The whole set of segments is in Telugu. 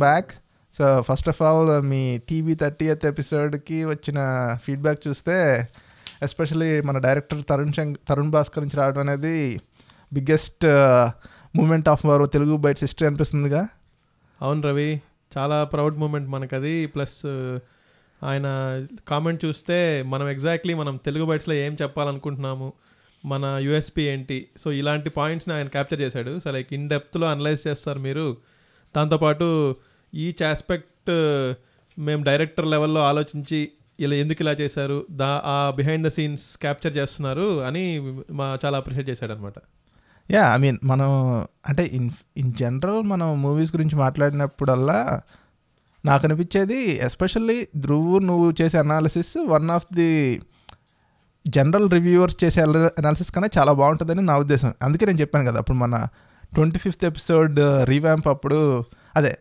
Back so first of all me TV thirty eighth ఎపిసోడ్కి వచ్చిన ఫీడ్బ్యాక్ చూస్తే ఎస్పెషలీ మన డైరెక్టర్ తరుణ్ శంక్ తరుణ్ భాస్కర్ నుంచి రావడం అనేది biggest moment of our Telugu Bytes history అనిపిస్తుందిగా. అవును రవి చాలా ప్రౌడ్ మూమెంట్ మనకు అది ప్లస్ ఆయన కామెంట్ చూస్తే మనం ఎగ్జాక్ట్లీ మనం తెలుగు బైట్స్లో ఏం చెప్పాలనుకుంటున్నాము మన యూఎస్పి ఏంటి? సో ఇలాంటి పాయింట్స్ని ఆయన క్యాప్చర్ చేశాడు. సో లైక్ ఇన్ డెప్త్లో అనలైజ్ చేస్తారు మీరు. దాంతోపాటు ఈచ్ ఆస్పెక్ట్ uh, మేము డైరెక్టర్ లెవెల్లో ఆలోచించి ఇలా ఎందుకు ఇలా చేశారు దా ఆ బిహైండ్ ద సీన్స్ క్యాప్చర్ చేస్తున్నారు అని మా చాలా అప్రిషియేట్ చేశాడనమాట. యా ఐ మీన్ మనం అంటే ఇన్ ఇన్ జనరల్ మనం మూవీస్ గురించి మాట్లాడినప్పుడల్లా నాకు అనిపించేది ఎస్పెషల్లీ ధ్రువు నువ్వు చేసే analysis one of the general reviewers చేసే అనాలిసిస్ కన్నా చాలా బాగుంటుందని నా ఉద్దేశం. అందుకే నేను చెప్పాను కదా అప్పుడు మన ట్వంటీ ఫిఫ్త్ ఎపిసోడ్ రీవ్యాంప్ అప్పుడు అదే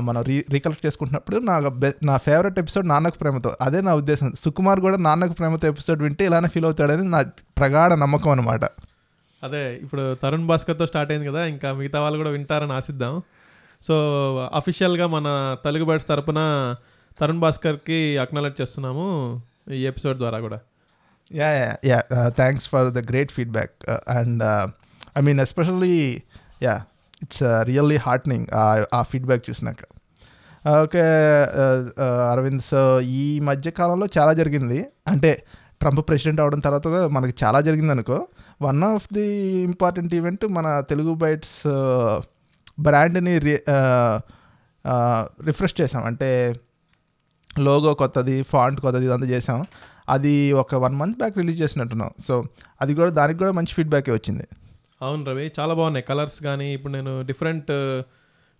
మనం రీ రీకలెక్ట్ చేసుకుంటున్నప్పుడు నా నా ఫేవరెట్ ఎపిసోడ్ నాన్నకు ప్రేమతో. అదే నా ఉద్దేశం. సుకుమార్ కూడా నాన్నకు ప్రేమతో ఎపిసోడ్ వింటే ఇలానే ఫీల్ అవుతాడని నా ప్రగాఢ నమ్మకం అనమాట అదే ఇప్పుడు తరుణ్ భాస్కర్తో స్టార్ట్ అయింది కదా ఇంకా మిగతా వాళ్ళు కూడా వింటారని ఆశిద్దాం. సో అఫీషియల్గా మన తెలుగు బర్డ్స్ తరపున తరుణ్ భాస్కర్కి అక్నాలెడ్జ్ చేస్తున్నాము ఈ ఎపిసోడ్ ద్వారా కూడా. Yeah yeah thanks for the great feedback and I mean especially yeah it's really heartening ఆ ఫీడ్బ్యాక్ చూసినాక. ఓకే అరవింద్ సో ఈ మధ్య కాలంలో చాలా జరిగింది. అంటే ట్రంప్ ప్రెసిడెంట్ అవడం తర్వాత కూడా మనకి చాలా జరిగింది అనుకో. One of the important event మన తెలుగు బైట్స్ బ్రాండ్ని రి రిఫ్రెష్ చేసాం అంటే లోగో కొత్తది ఫాంట్ కొత్తది ఇదంతా చేసాం అది ఒక వన్ మంత్ బ్యాక్ రిలీజ్ చేసినట్టున్నాం. సో అది కూడా దానికి కూడా మంచి ఫీడ్బ్యాకే వచ్చింది. అవును రవి చాలా బాగున్నాయి. కలర్స్ కానీ ఇప్పుడు నేను డిఫరెంట్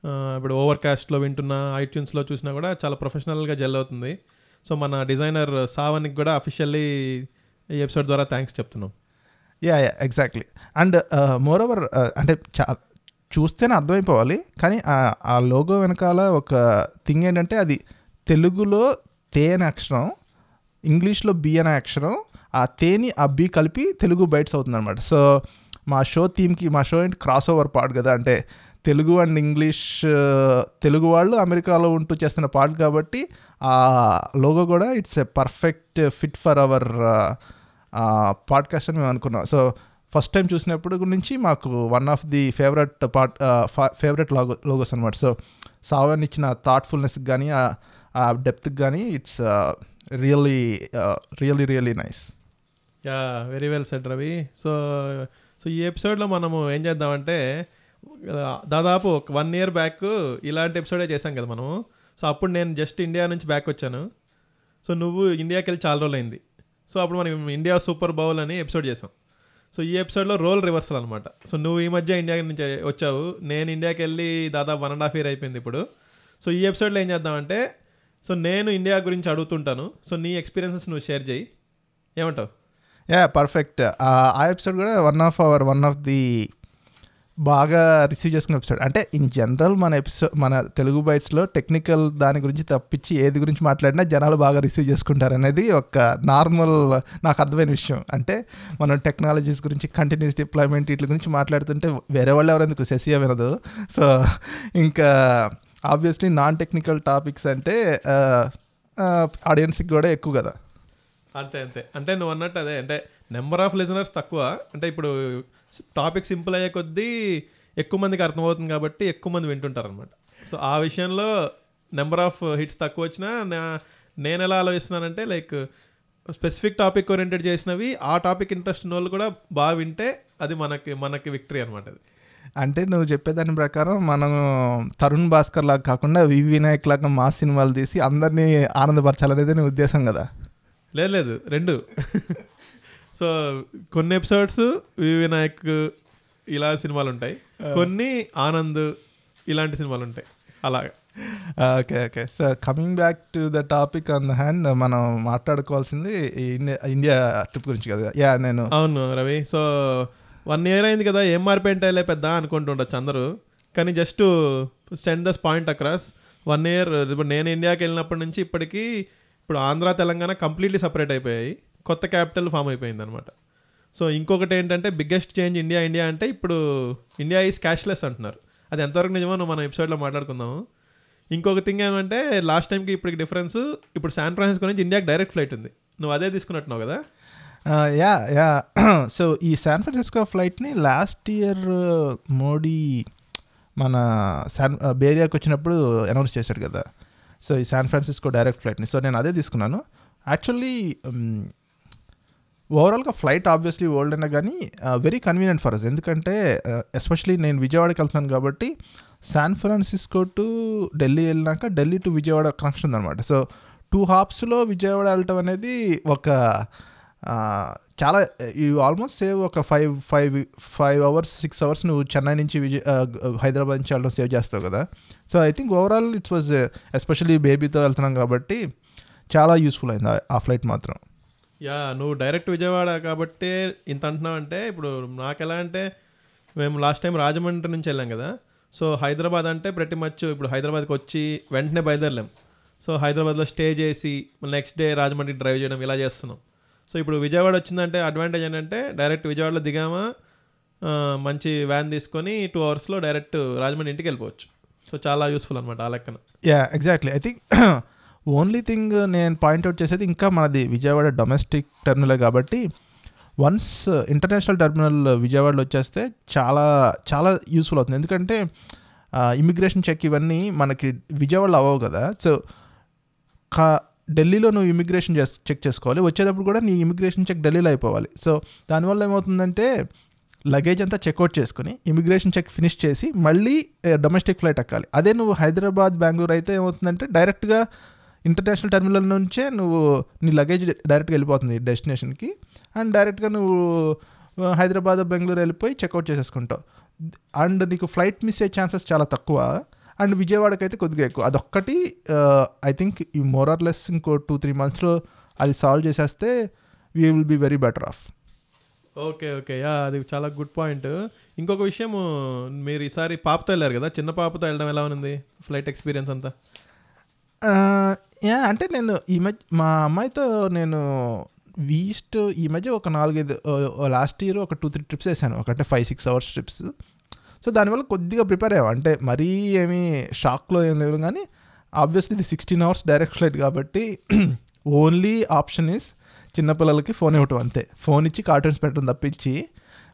ఇప్పుడు ఓవర్ క్యాస్ట్లో వింటున్నా ఐట్యూన్స్లో చూసినా కూడా చాలా ప్రొఫెషనల్గా జెల్ అవుతుంది. సో మన డిజైనర్ సావన్కి కూడా అఫీషియల్లీ ఈ ఎపిసోడ్ ద్వారా థ్యాంక్స్ చెప్తున్నాం. Yeah yeah exactly and moreover అంటే చా చూస్తేనే అర్థమైపోవాలి. కానీ ఆ- ఆ లోగో వెనకాల ఒక థింగ్ ఏంటంటే అది తెలుగులో తే అనే అక్షరం ఇంగ్లీష్లో బి అనే అక్షరం ఆ తేని ఆ బి కలిపి తెలుగు బైట్స్ అవుతుంది అనమాట సో మా షో థీమ్కి మా షో ఏంటి? క్రాస్ ఓవర్ పార్ట్ కదా. అంటే తెలుగు అండ్ ఇంగ్లీష్ తెలుగు వాళ్ళు అమెరికాలో ఉంటూ చేస్తున్న పార్ట్ కాబట్టి ఆ లోగో కూడా it's a perfect fit for our podcast అని మేము అనుకున్నాం. సో ఫస్ట్ టైం చూసినప్పుడు నుంచి మాకు one of the favourite part favourite logo logos అనమాట సో సావన్ ఇచ్చిన థాట్ఫుల్నెస్కి కానీ ఆ డెప్త్కి కానీ it's really really really nice yeah very well said Ravi so so ఈ ఎపిసోడ్లో మనము ఏం చేద్దామంటే దాదాపు ఒక వన్ ఇయర్ బ్యాక్ ఇలాంటి ఎపిసోడే చేశాం కదా మనము. సో అప్పుడు నేను జస్ట్ ఇండియా నుంచి బ్యాక్ వచ్చాను. సో నువ్వు ఇండియాకి వెళ్ళి చాలా రోజులు అయింది. సో అప్పుడు మనం ఇండియా సూపర్ బౌల్ అని ఎపిసోడ్ చేసాం సో ఈ ఎపిసోడ్లో రోల్ రివర్సల్ అనమాట సో నువ్వు ఈ మధ్య ఇండియా నుంచి వచ్చావు. నేను ఇండియాకి వెళ్ళి దాదాపు వన్ అండ్ హాఫ్ ఇయర్ అయిపోయింది ఇప్పుడు. సో ఈ ఎపిసోడ్లో ఏం చేద్దామంటే సో నేను ఇండియా గురించి అడుగుతుంటాను. సో నీ ఎక్స్పీరియన్సెస్ నువ్వు షేర్ చేయి. ఏమంటావు? యా పర్ఫెక్ట్ ఆ ఎపిసోడ్ కూడా one of our one of the బాగా రిసీవ్ చేసుకున్న ఎపిసోడ్ అంటే ఇన్ జనరల్ మన ఎపిసోడ్ మన తెలుగు బైట్స్లో టెక్నికల్ దాని గురించి తప్పించి ఏది గురించి మాట్లాడినా జనాలు బాగా రిసీవ్ చేసుకుంటారు అనేది ఒక నార్మల్ నాకు అర్థమైన విషయం. అంటే మనం టెక్నాలజీస్ గురించి కంటిన్యూస్ డిప్లాయ్మెంట్ వీటి గురించి మాట్లాడుతుంటే వేరే వాళ్ళు ఎవరెందుకు సెసియా వినదు. సో ఇంకా ఆబ్వియస్లీ నాన్ టెక్నికల్ టాపిక్స్ అంటే ఆడియన్స్కి కూడా ఎక్కువ కదా. అంతే అంతే. అంటే నువ్వు అన్నట్టు అదే అంటే నెంబర్ ఆఫ్ లిజనర్స్ తక్కువ. అంటే ఇప్పుడు టాపిక్ సింపుల్ అయ్యే కొద్దీ ఎక్కువ మందికి అర్థమవుతుంది కాబట్టి ఎక్కువ మంది వింటుంటారు అనమాట సో ఆ విషయంలో నెంబర్ ఆఫ్ హిట్స్ తక్కువ వచ్చినా నా- నేను ఎలా ఆలోచిస్తున్నానంటే లైక్ స్పెసిఫిక్ టాపిక్ ఓరియంటెడ్ చేసినవి ఆ టాపిక్ ఇంట్రెస్ట్ ఉన్న వాళ్ళు కూడా బాగా వింటే అది మనకి మనకి విక్టరీ అనమాట అది. అంటే నువ్వు చెప్పేదాని ప్రకారం మనం తరుణ్ భాస్కర్ లాగా కాకుండా వి వినాయక్ లాగా మా సినిమాలు తీసి అందరినీ ఆనందపరచాలనేది నీ ఉద్దేశం కదా? లేదు లేదు రెండు. సో కొన్ని ఎపిసోడ్స్ వి వినాయక్ ఇలా సినిమాలు ఉంటాయి కొన్ని ఆనంద్ ఇలాంటి సినిమాలు ఉంటాయి అలాగా okay okay. So coming back to the topic on the hand మనం మాట్లాడుకోవాల్సింది ఇండియా ఇండియా ట్రిప్ గురించి కదా. యా నేను అవును రవి. సో వన్ ఇయర్ అయింది కదా ఏం మారిపోయింటాయిలే పెద్ద అనుకుంటుండొచ్చు అందరూ. కానీ just send this point across. One year ఇప్పుడు నేను ఇండియాకి వెళ్ళినప్పటి నుంచి ఇప్పటికీ ఇప్పుడు ఆంధ్ర తెలంగాణ కంప్లీట్లీ సపరేట్ అయిపోయాయి. కొత్త క్యాపిటల్ ఫామ్ అయిపోయింది అనమాట సో ఇంకొకటి ఏంటంటే బిగ్గెస్ట్ చేంజ్ ఇండియా ఇండియా అంటే ఇప్పుడు ఇండియా ఈజ్ క్యాష్లెస్ అంటున్నారు. అది ఎంతవరకు నిజమో మనం ఎపిసోడ్లో మాట్లాడుకుందాము. ఇంకొక థింగ్ ఏమంటే లాస్ట్ టైంకి ఇప్పటికి డిఫరెన్స్ ఇప్పుడు శాన్ ఫ్రాన్సిస్కో నుంచి ఇండియాకి డైరెక్ట్ ఫ్లైట్ ఉంది. నువ్వు అదే తీసుకున్నట్టున్నావు కదా? యా యా సో ఈ శాన్ ఫ్రాన్సిస్కో ఫ్లైట్ని లాస్ట్ ఇయర్ మోడీ మన శాన్ బేరియాకి uh, వచ్చినప్పుడు అనౌన్స్ చేశాడు కదా. సో ఈ శాన్ ఫ్రాన్సిస్కో డైరెక్ట్ ఫ్లైట్ని సో నేను అదే తీసుకున్నాను. యాక్చువల్లీ ఓవరాల్గా ఫ్లైట్ ఆబ్వియస్లీ ఓల్డ్ అయినా కానీ వెరీ కన్వీనియంట్ ఫర్ అస్ ఎందుకంటే uh, ఎస్పెషలీ నేను విజయవాడకి వెళ్తున్నాను కాబట్టి శాన్ ఫ్రాన్సిస్కో టు ఢిల్లీ వెళ్ళినాక ఢిల్లీ టు విజయవాడ కనెక్షన్ ఉందన్నమాట. సో టూ హాప్స్లో విజయవాడ వెళ్ళటం అనేది ఒక uh, చాలా యూ ఆల్మోస్ట్ సేవ్ ఒక five five five hours six hours నువ్వు చెన్నై నుంచి విజయ్ హైదరాబాద్ నుంచి వెళ్ళడం సేవ్ చేస్తావు కదా. So I think overall it's was especially బేబీతో వెళ్తున్నాం కాబట్టి చాలా యూస్ఫుల్ అయింది ఆ- ఆ ఫ్లైట్ మాత్రం. యా నువ్వు డైరెక్ట్ విజయవాడ కాబట్టి ఇంత అంటున్నావు అంటే ఇప్పుడు నాకు ఎలా అంటే మేము లాస్ట్ టైం రాజమండ్రి నుంచి వెళ్ళాం కదా. సో హైదరాబాద్ అంటే ప్రతి మచ్ ఇప్పుడు హైదరాబాద్కి వచ్చి వెంటనే బయలుదేరలేం. సో హైదరాబాద్లో స్టే చేసి నెక్స్ట్ డే రాజమండ్రి డ్రైవ్ చేయడం ఇలా చేస్తున్నాం. సో ఇప్పుడు విజయవాడ వచ్చిందంటే అడ్వాంటేజ్ ఏంటంటే డైరెక్ట్ విజయవాడలో దిగామా మంచి వ్యాన్ తీసుకొని టూ అవర్స్లో డైరెక్ట్ రాజమండ్రి ఇంటికి వెళ్ళిపోవచ్చు. సో చాలా యూస్ఫుల్ అనమాట ఆ లెక్కన. Yeah exactly I think only thing నేను పాయింట్అవుట్ చేసేది ఇంకా మనది విజయవాడ డొమెస్టిక్ టెర్మినల్ కాబట్టి వన్స్ ఇంటర్నేషనల్ టెర్మినల్ విజయవాడలో వచ్చేస్తే చాలా చాలా యూస్ఫుల్ అవుతుంది. ఎందుకంటే ఇమిగ్రేషన్ చెక్ ఇవన్నీ మనకి విజయవాడలో అవ్వవు కదా. సో కా ఢిల్లీలో నువ్వు ఇమిగ్రేషన్ చేస్ చెక్ చేసుకోవాలి. వచ్చేటప్పుడు కూడా నీ ఇమిగ్రేషన్ చెక్ ఢిల్లీలో అయిపోవాలి. సో దానివల్ల ఏమవుతుందంటే లగేజ్ అంతా చెక్అవుట్ చేసుకుని ఇమిగ్రేషన్ చెక్ ఫినిష్ చేసి మళ్ళీ eh, డొమెస్టిక్ ఫ్లైట్ ఎక్కాలి. అదే నువ్వు హైదరాబాద్ బెంగళూరు అయితే ఏమవుతుందంటే డైరెక్ట్గా ఇంటర్నేషనల్ టెర్మినల్ నుంచే నువ్వు నీ లగేజ్ డైరెక్ట్గా వెళ్ళిపోతుంది డెస్టినేషన్కి అండ్ డైరెక్ట్గా నువ్వు eh, హైదరాబాద్ బెంగళూరు వెళ్ళిపోయి చెక్అవుట్ చేసేసుకుంటావు. అండ్ నీకు ఫ్లైట్ మిస్ అయ్యే ఛాన్సెస్ చాలా తక్కువ. అండ్ విజయవాడకి అయితే కొద్దిగా ఎక్కువ. అదొక్కటి ఐ థింక్ ఈ మోర్ ఆర్ లెస్ ఇంకో టూ త్రీ మంత్స్లో అది సాల్వ్ చేసేస్తే we will be very better off okay okay. Yeah అది చాలా గుడ్ పాయింట్ ఇంకొక విషయం మీరు ఈసారి పాపతో వెళ్ళారు కదా? చిన్న పాపతో వెళ్ళడం ఎలా ఉంది? ఫ్లైట్ ఎక్స్పీరియన్స్ అంతా? యా అంటే నేను ఈ మధ్య మా అమ్మాయితో నేను వీస్ట్ ఈ మధ్య ఒక నాలుగైదు లాస్ట్ ఇయర్ ఒక టూ త్రీ ట్రిప్స్ వేసాను ఒకటే five six hours trips so దానివల్ల కొద్దిగా ప్రిపేర్ అయ్యాం అంటే మరీ ఏమీ షాక్లో ఏం లేవు కానీ ఆబ్వియస్లీ ఇది సిక్స్టీన్ అవర్స్ డైరెక్ట్ ఫ్లైట్ కాబట్టి ఓన్లీ ఆప్షన్ ఇస్ చిన్నపిల్లలకి ఫోన్ ఇవ్వటం అంతే. ఫోన్ ఇచ్చి కార్టూన్స్ పెట్టడం తప్పించి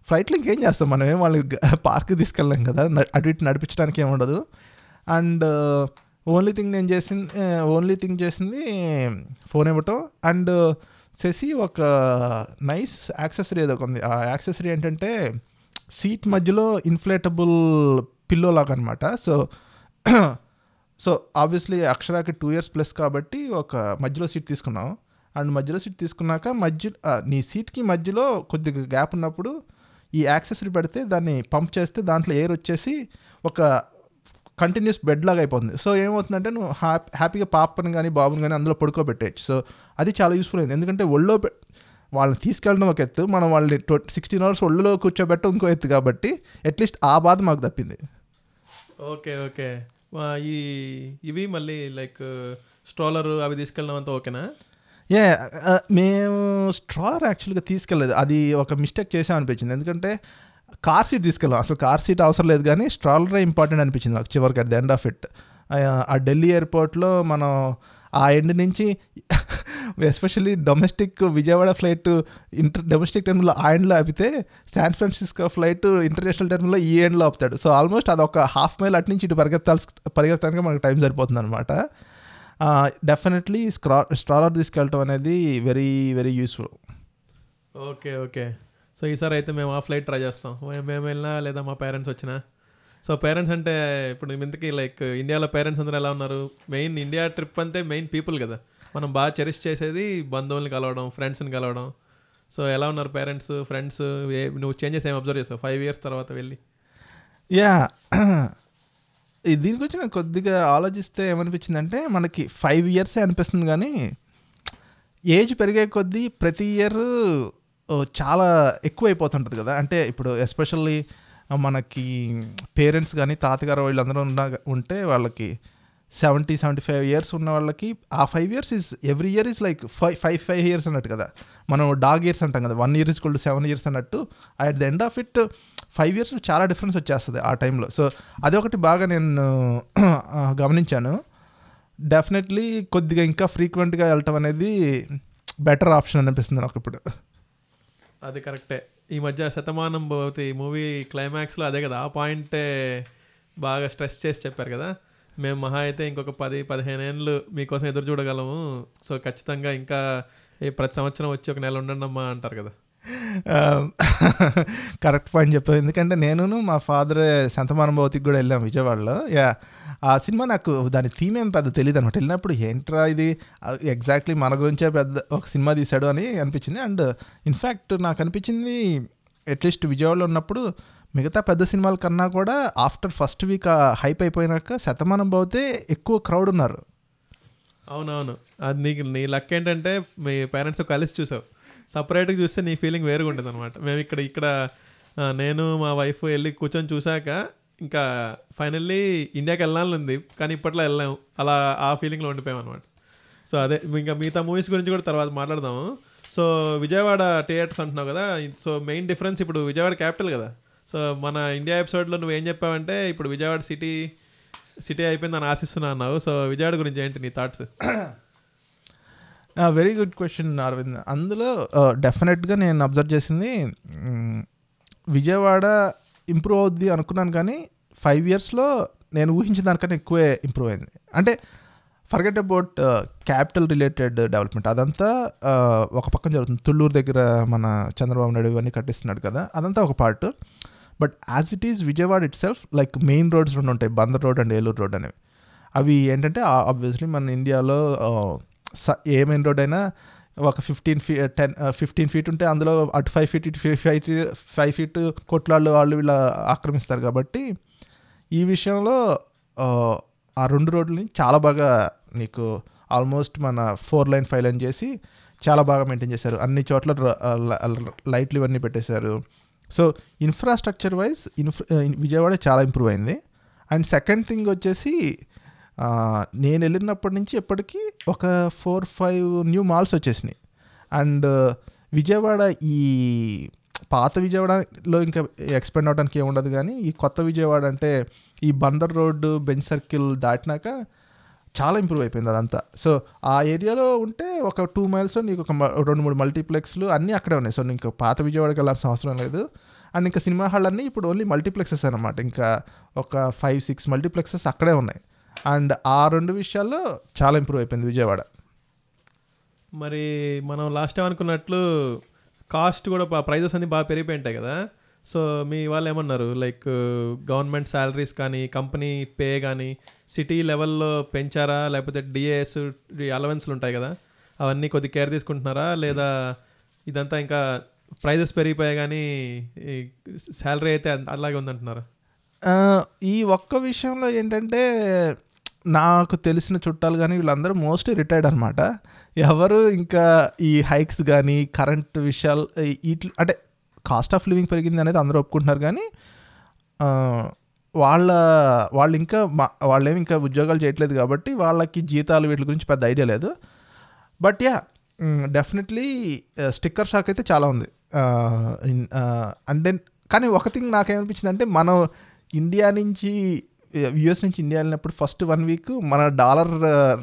ఫ్లైట్లో ఇంకేం చేస్తాం మనం? ఏం వాళ్ళకి పార్క్ తీసుకెళ్ళాం కదా? అటు ఇటు నడిపించడానికి ఏమి ఉండదు. అండ్ ఓన్లీ థింగ్ నేను చేసింది uh, ఓన్లీ థింగ్ చేసింది ఫోన్ ఇవ్వటం. అండ్ uh, శశి ఒక నైస్ యాక్సెసరీ ఏదో ఒక ఉంది ఆ యాక్సెసరీ ఏంటంటే సీట్ మధ్యలో ఇన్ఫ్లేటబుల్ పిల్లో లాగా అనమాట సో సో ఆబ్వియస్లీ అక్షరాకి టూ ఇయర్స్ ప్లస్ కాబట్టి ఒక మధ్యలో సీట్ తీసుకున్నాం. అండ్ మధ్యలో సీట్ తీసుకున్నాక మధ్య నీ సీట్కి మధ్యలో కొద్దిగా గ్యాప్ ఉన్నప్పుడు ఈ యాక్సెసరీ పెడితే దాన్ని పంప్ చేస్తే దాంట్లో ఎయిర్ వచ్చేసి ఒక కంటిన్యూస్ బెడ్ లాగా అయిపోతుంది. సో ఏమవుతుందంటే నువ్వు హ్యాపీ హ్యాపీగా పాపని కానీ బాబుని కానీ అందులో పడుకోబెట్టేయచ్చు. సో అది చాలా యూస్ఫుల్ అయింది. ఎందుకంటే ఒళ్ళో పె- వాళ్ళని తీసుకెళ్ళడం ఒక ఎత్తు. మనం వాళ్ళని సిక్స్టీన్ అవర్స్ ఒళ్ళో కూర్చోబెట్టడం ఇంకో ఎత్తు కాబట్టి అట్లీస్ట్ ఆ బాధ మాకు తప్పింది. Okay okay. ఈ ఇవి మళ్ళీ లైక్ స్ట్రోలర్ అవి తీసుకెళ్ళడం అంతా ఓకేనా? ఏ మేము స్ట్రాలర్ యాక్చువల్గా తీసుకెళ్ళలేదు. అది ఒక మిస్టేక్ చేసాం అనిపించింది. ఎందుకంటే కార్ సీట్ తీసుకెళ్ళాం. అసలు కార్ సీట్ అవసరం లేదు కానీ స్ట్రాలరే ఇంపార్టెంట్ అనిపించింది నాకు చివరికి at the end of it. ఆ ఢిల్లీ ఎయిర్పోర్ట్లో మనం ఆ ఎండ్ నుంచి especially domestic Vijayawada flight inter domestic టర్మ్లో ఆ ఎండ్లో ఆపితే శాన్ ఫ్రాన్సిస్కో ఫ్లైట్ ఇంటర్నేషనల్ టర్మ్లో ఈ ఎండ్లో ఆపుతాడు. సో ఆల్మోస్ట్ అది ఒక హాఫ్ మైల్ అటు నుంచి ఇటు పరిగెత్తాల్సి పరిగెత్తడానికి మనకు టైం సరిపోతుంది అనమాట డెఫినెట్లీ స్క్రా స్ట్రాలర్ తీసుకెళ్ళటం అనేది very very useful. Okay okay. So ఈసారి అయితే మేము ఆ ఫ్లైట్ ట్రై చేస్తాం. మేము వెళ్ళినా లేదా మా పేరెంట్స్ వచ్చినా. సో పేరెంట్స్ అంటే ఇప్పుడు ఇంతకీ లైక్ ఇండియాలో పేరెంట్స్ అందరూ ఎలా ఉన్నారు? మెయిన్ ఇండియా ట్రిప్ అంటే మెయిన్ పీపుల్ కదా. మనం బాగా చెరిష్ చేసేది బంధువుల్ని కలవడం ఫ్రెండ్స్ని కలవడం. సో ఎలా ఉన్నారు పేరెంట్స్ ఫ్రెండ్స్ ఏ నువ్వు చేంజెస్ ఏం అబ్జర్వ్ చేసావు? ఫైవ్ ఇయర్స్ తర్వాత వెళ్ళి. యా దీని గురించి నాకు కొద్దిగా ఆలోచిస్తే ఏమనిపించిందంటే మనకి ఫైవ్ ఇయర్సే అనిపిస్తుంది కానీ ఏజ్ పెరిగే కొద్దీ ప్రతి ఇయర్ చాలా ఎక్కువ అయిపోతుంటుంది కదా. అంటే ఇప్పుడు ఎస్పెషల్లీ మనకి పేరెంట్స్ కానీ తాతగారు వీళ్ళందరూ ఉన్న ఉంటే వాళ్ళకి సెవెంటీ సెవెంటీ ఫైవ్ ఇయర్స్ ఉన్న వాళ్ళకి ఆ five years is every year is like five five five years అన్నట్టు కదా. మనం డాగ్ ఇయర్స్ అంటాం కదా. One year is to seven years అన్నట్టు. At the end of it five years చాలా డిఫరెన్స్ వచ్చేస్తుంది ఆ టైంలో సో అదొకటి బాగా నేను గమనించాను. డెఫినెట్లీ కొద్దిగా ఇంకా ఫ్రీక్వెంట్గా వెళ్ళటం అనేది బెటర్ ఆప్షన్ అనిపిస్తుంది నాకు ఇప్పుడు. అది కరెక్టే ఈ మధ్య శతమానం భవతి మూవీ క్లైమాక్స్లో అదే కదా ఆ పాయింటే బాగా స్ట్రెస్ చేసి చెప్పారు కదా. మేము మహా అయితే ఇంకొక పది పదిహేను ఏళ్ళు మీకోసం ఎదురు చూడగలము. సో ఖచ్చితంగా ఇంకా ప్రతి సంవత్సరం వచ్చి ఒక నెల ఉండండి అమ్మా అంటారు కదా. కరెక్ట్ పాయింట్ చెప్పావు. ఎందుకంటే నేను మా ఫాదర్ సంతమానం భౌతికి కూడా వెళ్ళాం విజయవాడలో. యా ఆ సినిమా నాకు దాని థీమ్ ఏం పెద్ద తెలియదు అనమాట. వెళ్ళినప్పుడు ఏంట్రా ఇది? ఎగ్జాక్ట్లీ మన గురించే పెద్ద ఒక సినిమా తీశాడు అని అనిపించింది. అండ్ ఇన్ఫ్యాక్ట్ నాకు అనిపించింది అట్లీస్ట్ విజయవాడలో ఉన్నప్పుడు మిగతా పెద్ద సినిమాల కన్నా కూడా ఆఫ్టర్ ఫస్ట్ వీక్ హైప్ అయిపోయినాక శతమానం పోతే ఎక్కువ క్రౌడ్ ఉన్నారు. అవునవును. అది నీకు నీ లక్ ఏంటంటే మీ పేరెంట్స్తో కలిసి చూసావు. సపరేట్గా చూస్తే నీ ఫీలింగ్ వేరుగా ఉంటుంది అనమాట మేము ఇక్కడ ఇక్కడ నేను మా వైఫ్ వెళ్ళి కూర్చొని చూసాక ఇంకా ఫైనల్లీ ఇండియాకి వెళ్ళాలని ఉంది కానీ ఇప్పట్లో వెళ్ళాము అలా ఆ ఫీలింగ్లో ఉండిపోయాం అనమాట సో అదే ఇంకా మిగతా మూవీస్ గురించి కూడా తర్వాత మాట్లాడదాము. సో విజయవాడ థియేటర్స్ అంటున్నావు కదా సో మెయిన్ డిఫరెన్స్ ఇప్పుడు విజయవాడ క్యాపిటల్ కదా. సో మన ఇండియా ఎపిసోడ్లో నువ్వు ఏం చెప్పావంటే ఇప్పుడు విజయవాడ సిటీ సిటీ అయిపోయిందని ఆశిస్తున్నా అన్నావు. సో విజయవాడ గురించి ఏంటి నీ thoughts? Very good question Aravind అందులో డెఫినెట్గా నేను అబ్జర్వ్ చేసింది విజయవాడ ఇంప్రూవ్ అవుద్ది అనుకున్నాను కానీ ఫైవ్ ఇయర్స్లో నేను ఊహించిన దానికన్నా ఎక్కువే ఇంప్రూవ్ అయింది. అంటే forget about capital related development అదంతా ఒక పక్కన జరుగుతుంది. తుళ్ళూరు దగ్గర మన చంద్రబాబు నాయుడు ఇవన్నీ కట్టిస్తున్నాడు కదా అదంతా ఒక part but as it is Vijayawada itself like main roads రెండు ఉంటాయి Bandar road and Eluru road అనేవి. అవి ఏంటంటే ఆబ్వియస్లీ మన ఇండియాలో స- ఏ మెయిన్ రోడ్ అయినా ఒక fifteen fee ten fifteen feet ఉంటే అందులో అటు ఫైవ్ ఫీట్ ఇటు ఫైవ్ ఫీట్ ఫైవ్ ఫీట్ కొట్లాళ్ళు వాళ్ళు వీళ్ళు ఆక్రమిస్తారు కాబట్టి ఈ విషయంలో ఆ, రెండు రోడ్లని చాలా బాగా నీకు ఆల్మోస్ట్ మన ఫోర్ లైన్ ఫైవ్ లైన్ చేసి చాలా బాగా మెయింటైన్ చేశారు. అన్ని చోట్ల లైట్లు ఇవన్నీ పెట్టేశారు. So infrastructure wise infra Vijayawada చాలా ఇంప్రూవ్ అయింది. అండ్ సెకండ్ థింగ్ వచ్చేసి uh, నేను వెళ్ళినప్పటి నుంచి ఎప్పటికీ ఒక ఫోర్ ఫైవ్ న్యూ మాల్స్ వచ్చేసినాయి. అండ్ uh, విజయవాడ ఈ పాత విజయవాడలో ఇంకా ఎక్స్పెండ్ అవడానికి ఏముండదు కానీ ఈ కొత్త విజయవాడ అంటే ఈ బందర్ రోడ్డు బెంచ్ సర్కిల్ దాటినాక చాలా ఇంప్రూవ్ అయిపోయింది అదంతా. సో ఆ ఏరియాలో ఉంటే ఒక టూ మైల్స్లో నీకు ఒక రెండు మూడు మల్టీప్లెక్స్లు అన్నీ అక్కడే ఉన్నాయి. సో నీకు పాత విజయవాడకి వెళ్ళాల్సిన అవసరం లేదు. అండ్ ఇంకా సినిమా హాల్ అన్నీ ఇప్పుడు ఓన్లీ మల్టీప్లెక్సెస్ అనమాట ఇంకా ఒక ఫైవ్ సిక్స్ మల్టీప్లెక్సెస్ అక్కడే ఉన్నాయి. అండ్ ఆ రెండు విషయాల్లో చాలా ఇంప్రూవ్ అయిపోయింది విజయవాడ. మరి మనం లాస్ట్ టైం అనుకున్నట్లు కాస్ట్ కూడా ప్రైజెస్ అన్ని బాగా పెరిగిపోయి ఉంటాయి కదా. సో మీ వాళ్ళు ఏమన్నారు? లైక్ గవర్నమెంట్ శాలరీస్ కానీ కంపెనీ పే కానీ సిటీ లెవెల్లో పెంచారా? లేకపోతే డిఏఎస్ అలవెన్స్లు ఉంటాయి కదా? అవన్నీ కొద్ది కేర్ తీసుకుంటున్నారా? లేదా ఇదంతా ఇంకా ప్రైజెస్ పెరిగిపోయాయి కానీ శాలరీ అయితే అలాగే ఉందంటున్నారా? ఈ ఒక్క విషయంలో ఏంటంటే నాకు తెలిసిన చుట్టాలు కానీ వీళ్ళందరూ మోస్ట్లీ రిటైర్డ్ అనమాట ఎవరు ఇంకా ఈ హైక్స్ కానీ కరెంట్ విషయాలు ఇట్లు అంటే కాస్ట్ ఆఫ్ లివింగ్ పెరిగింది అనేది అందరూ ఒప్పుకుంటున్నారు కానీ వాళ్ళ వాళ్ళు ఇంకా మా- వాళ్ళేమి ఇంకా ఉద్యోగాలు చేయట్లేదు కాబట్టి వాళ్ళకి జీతాలు వీటి గురించి పెద్ద ఐడియా లేదు. But yeah definitely sticker shock అయితే చాలా ఉంది. అంటే కానీ ఒక థింగ్ నాకేమనిపించింది అంటే మనం ఇండియా నుంచి యుఎస్ నుంచి ఇండియా వెళ్ళినప్పుడు ఫస్ట్ వన్ వీక్ మన డాలర్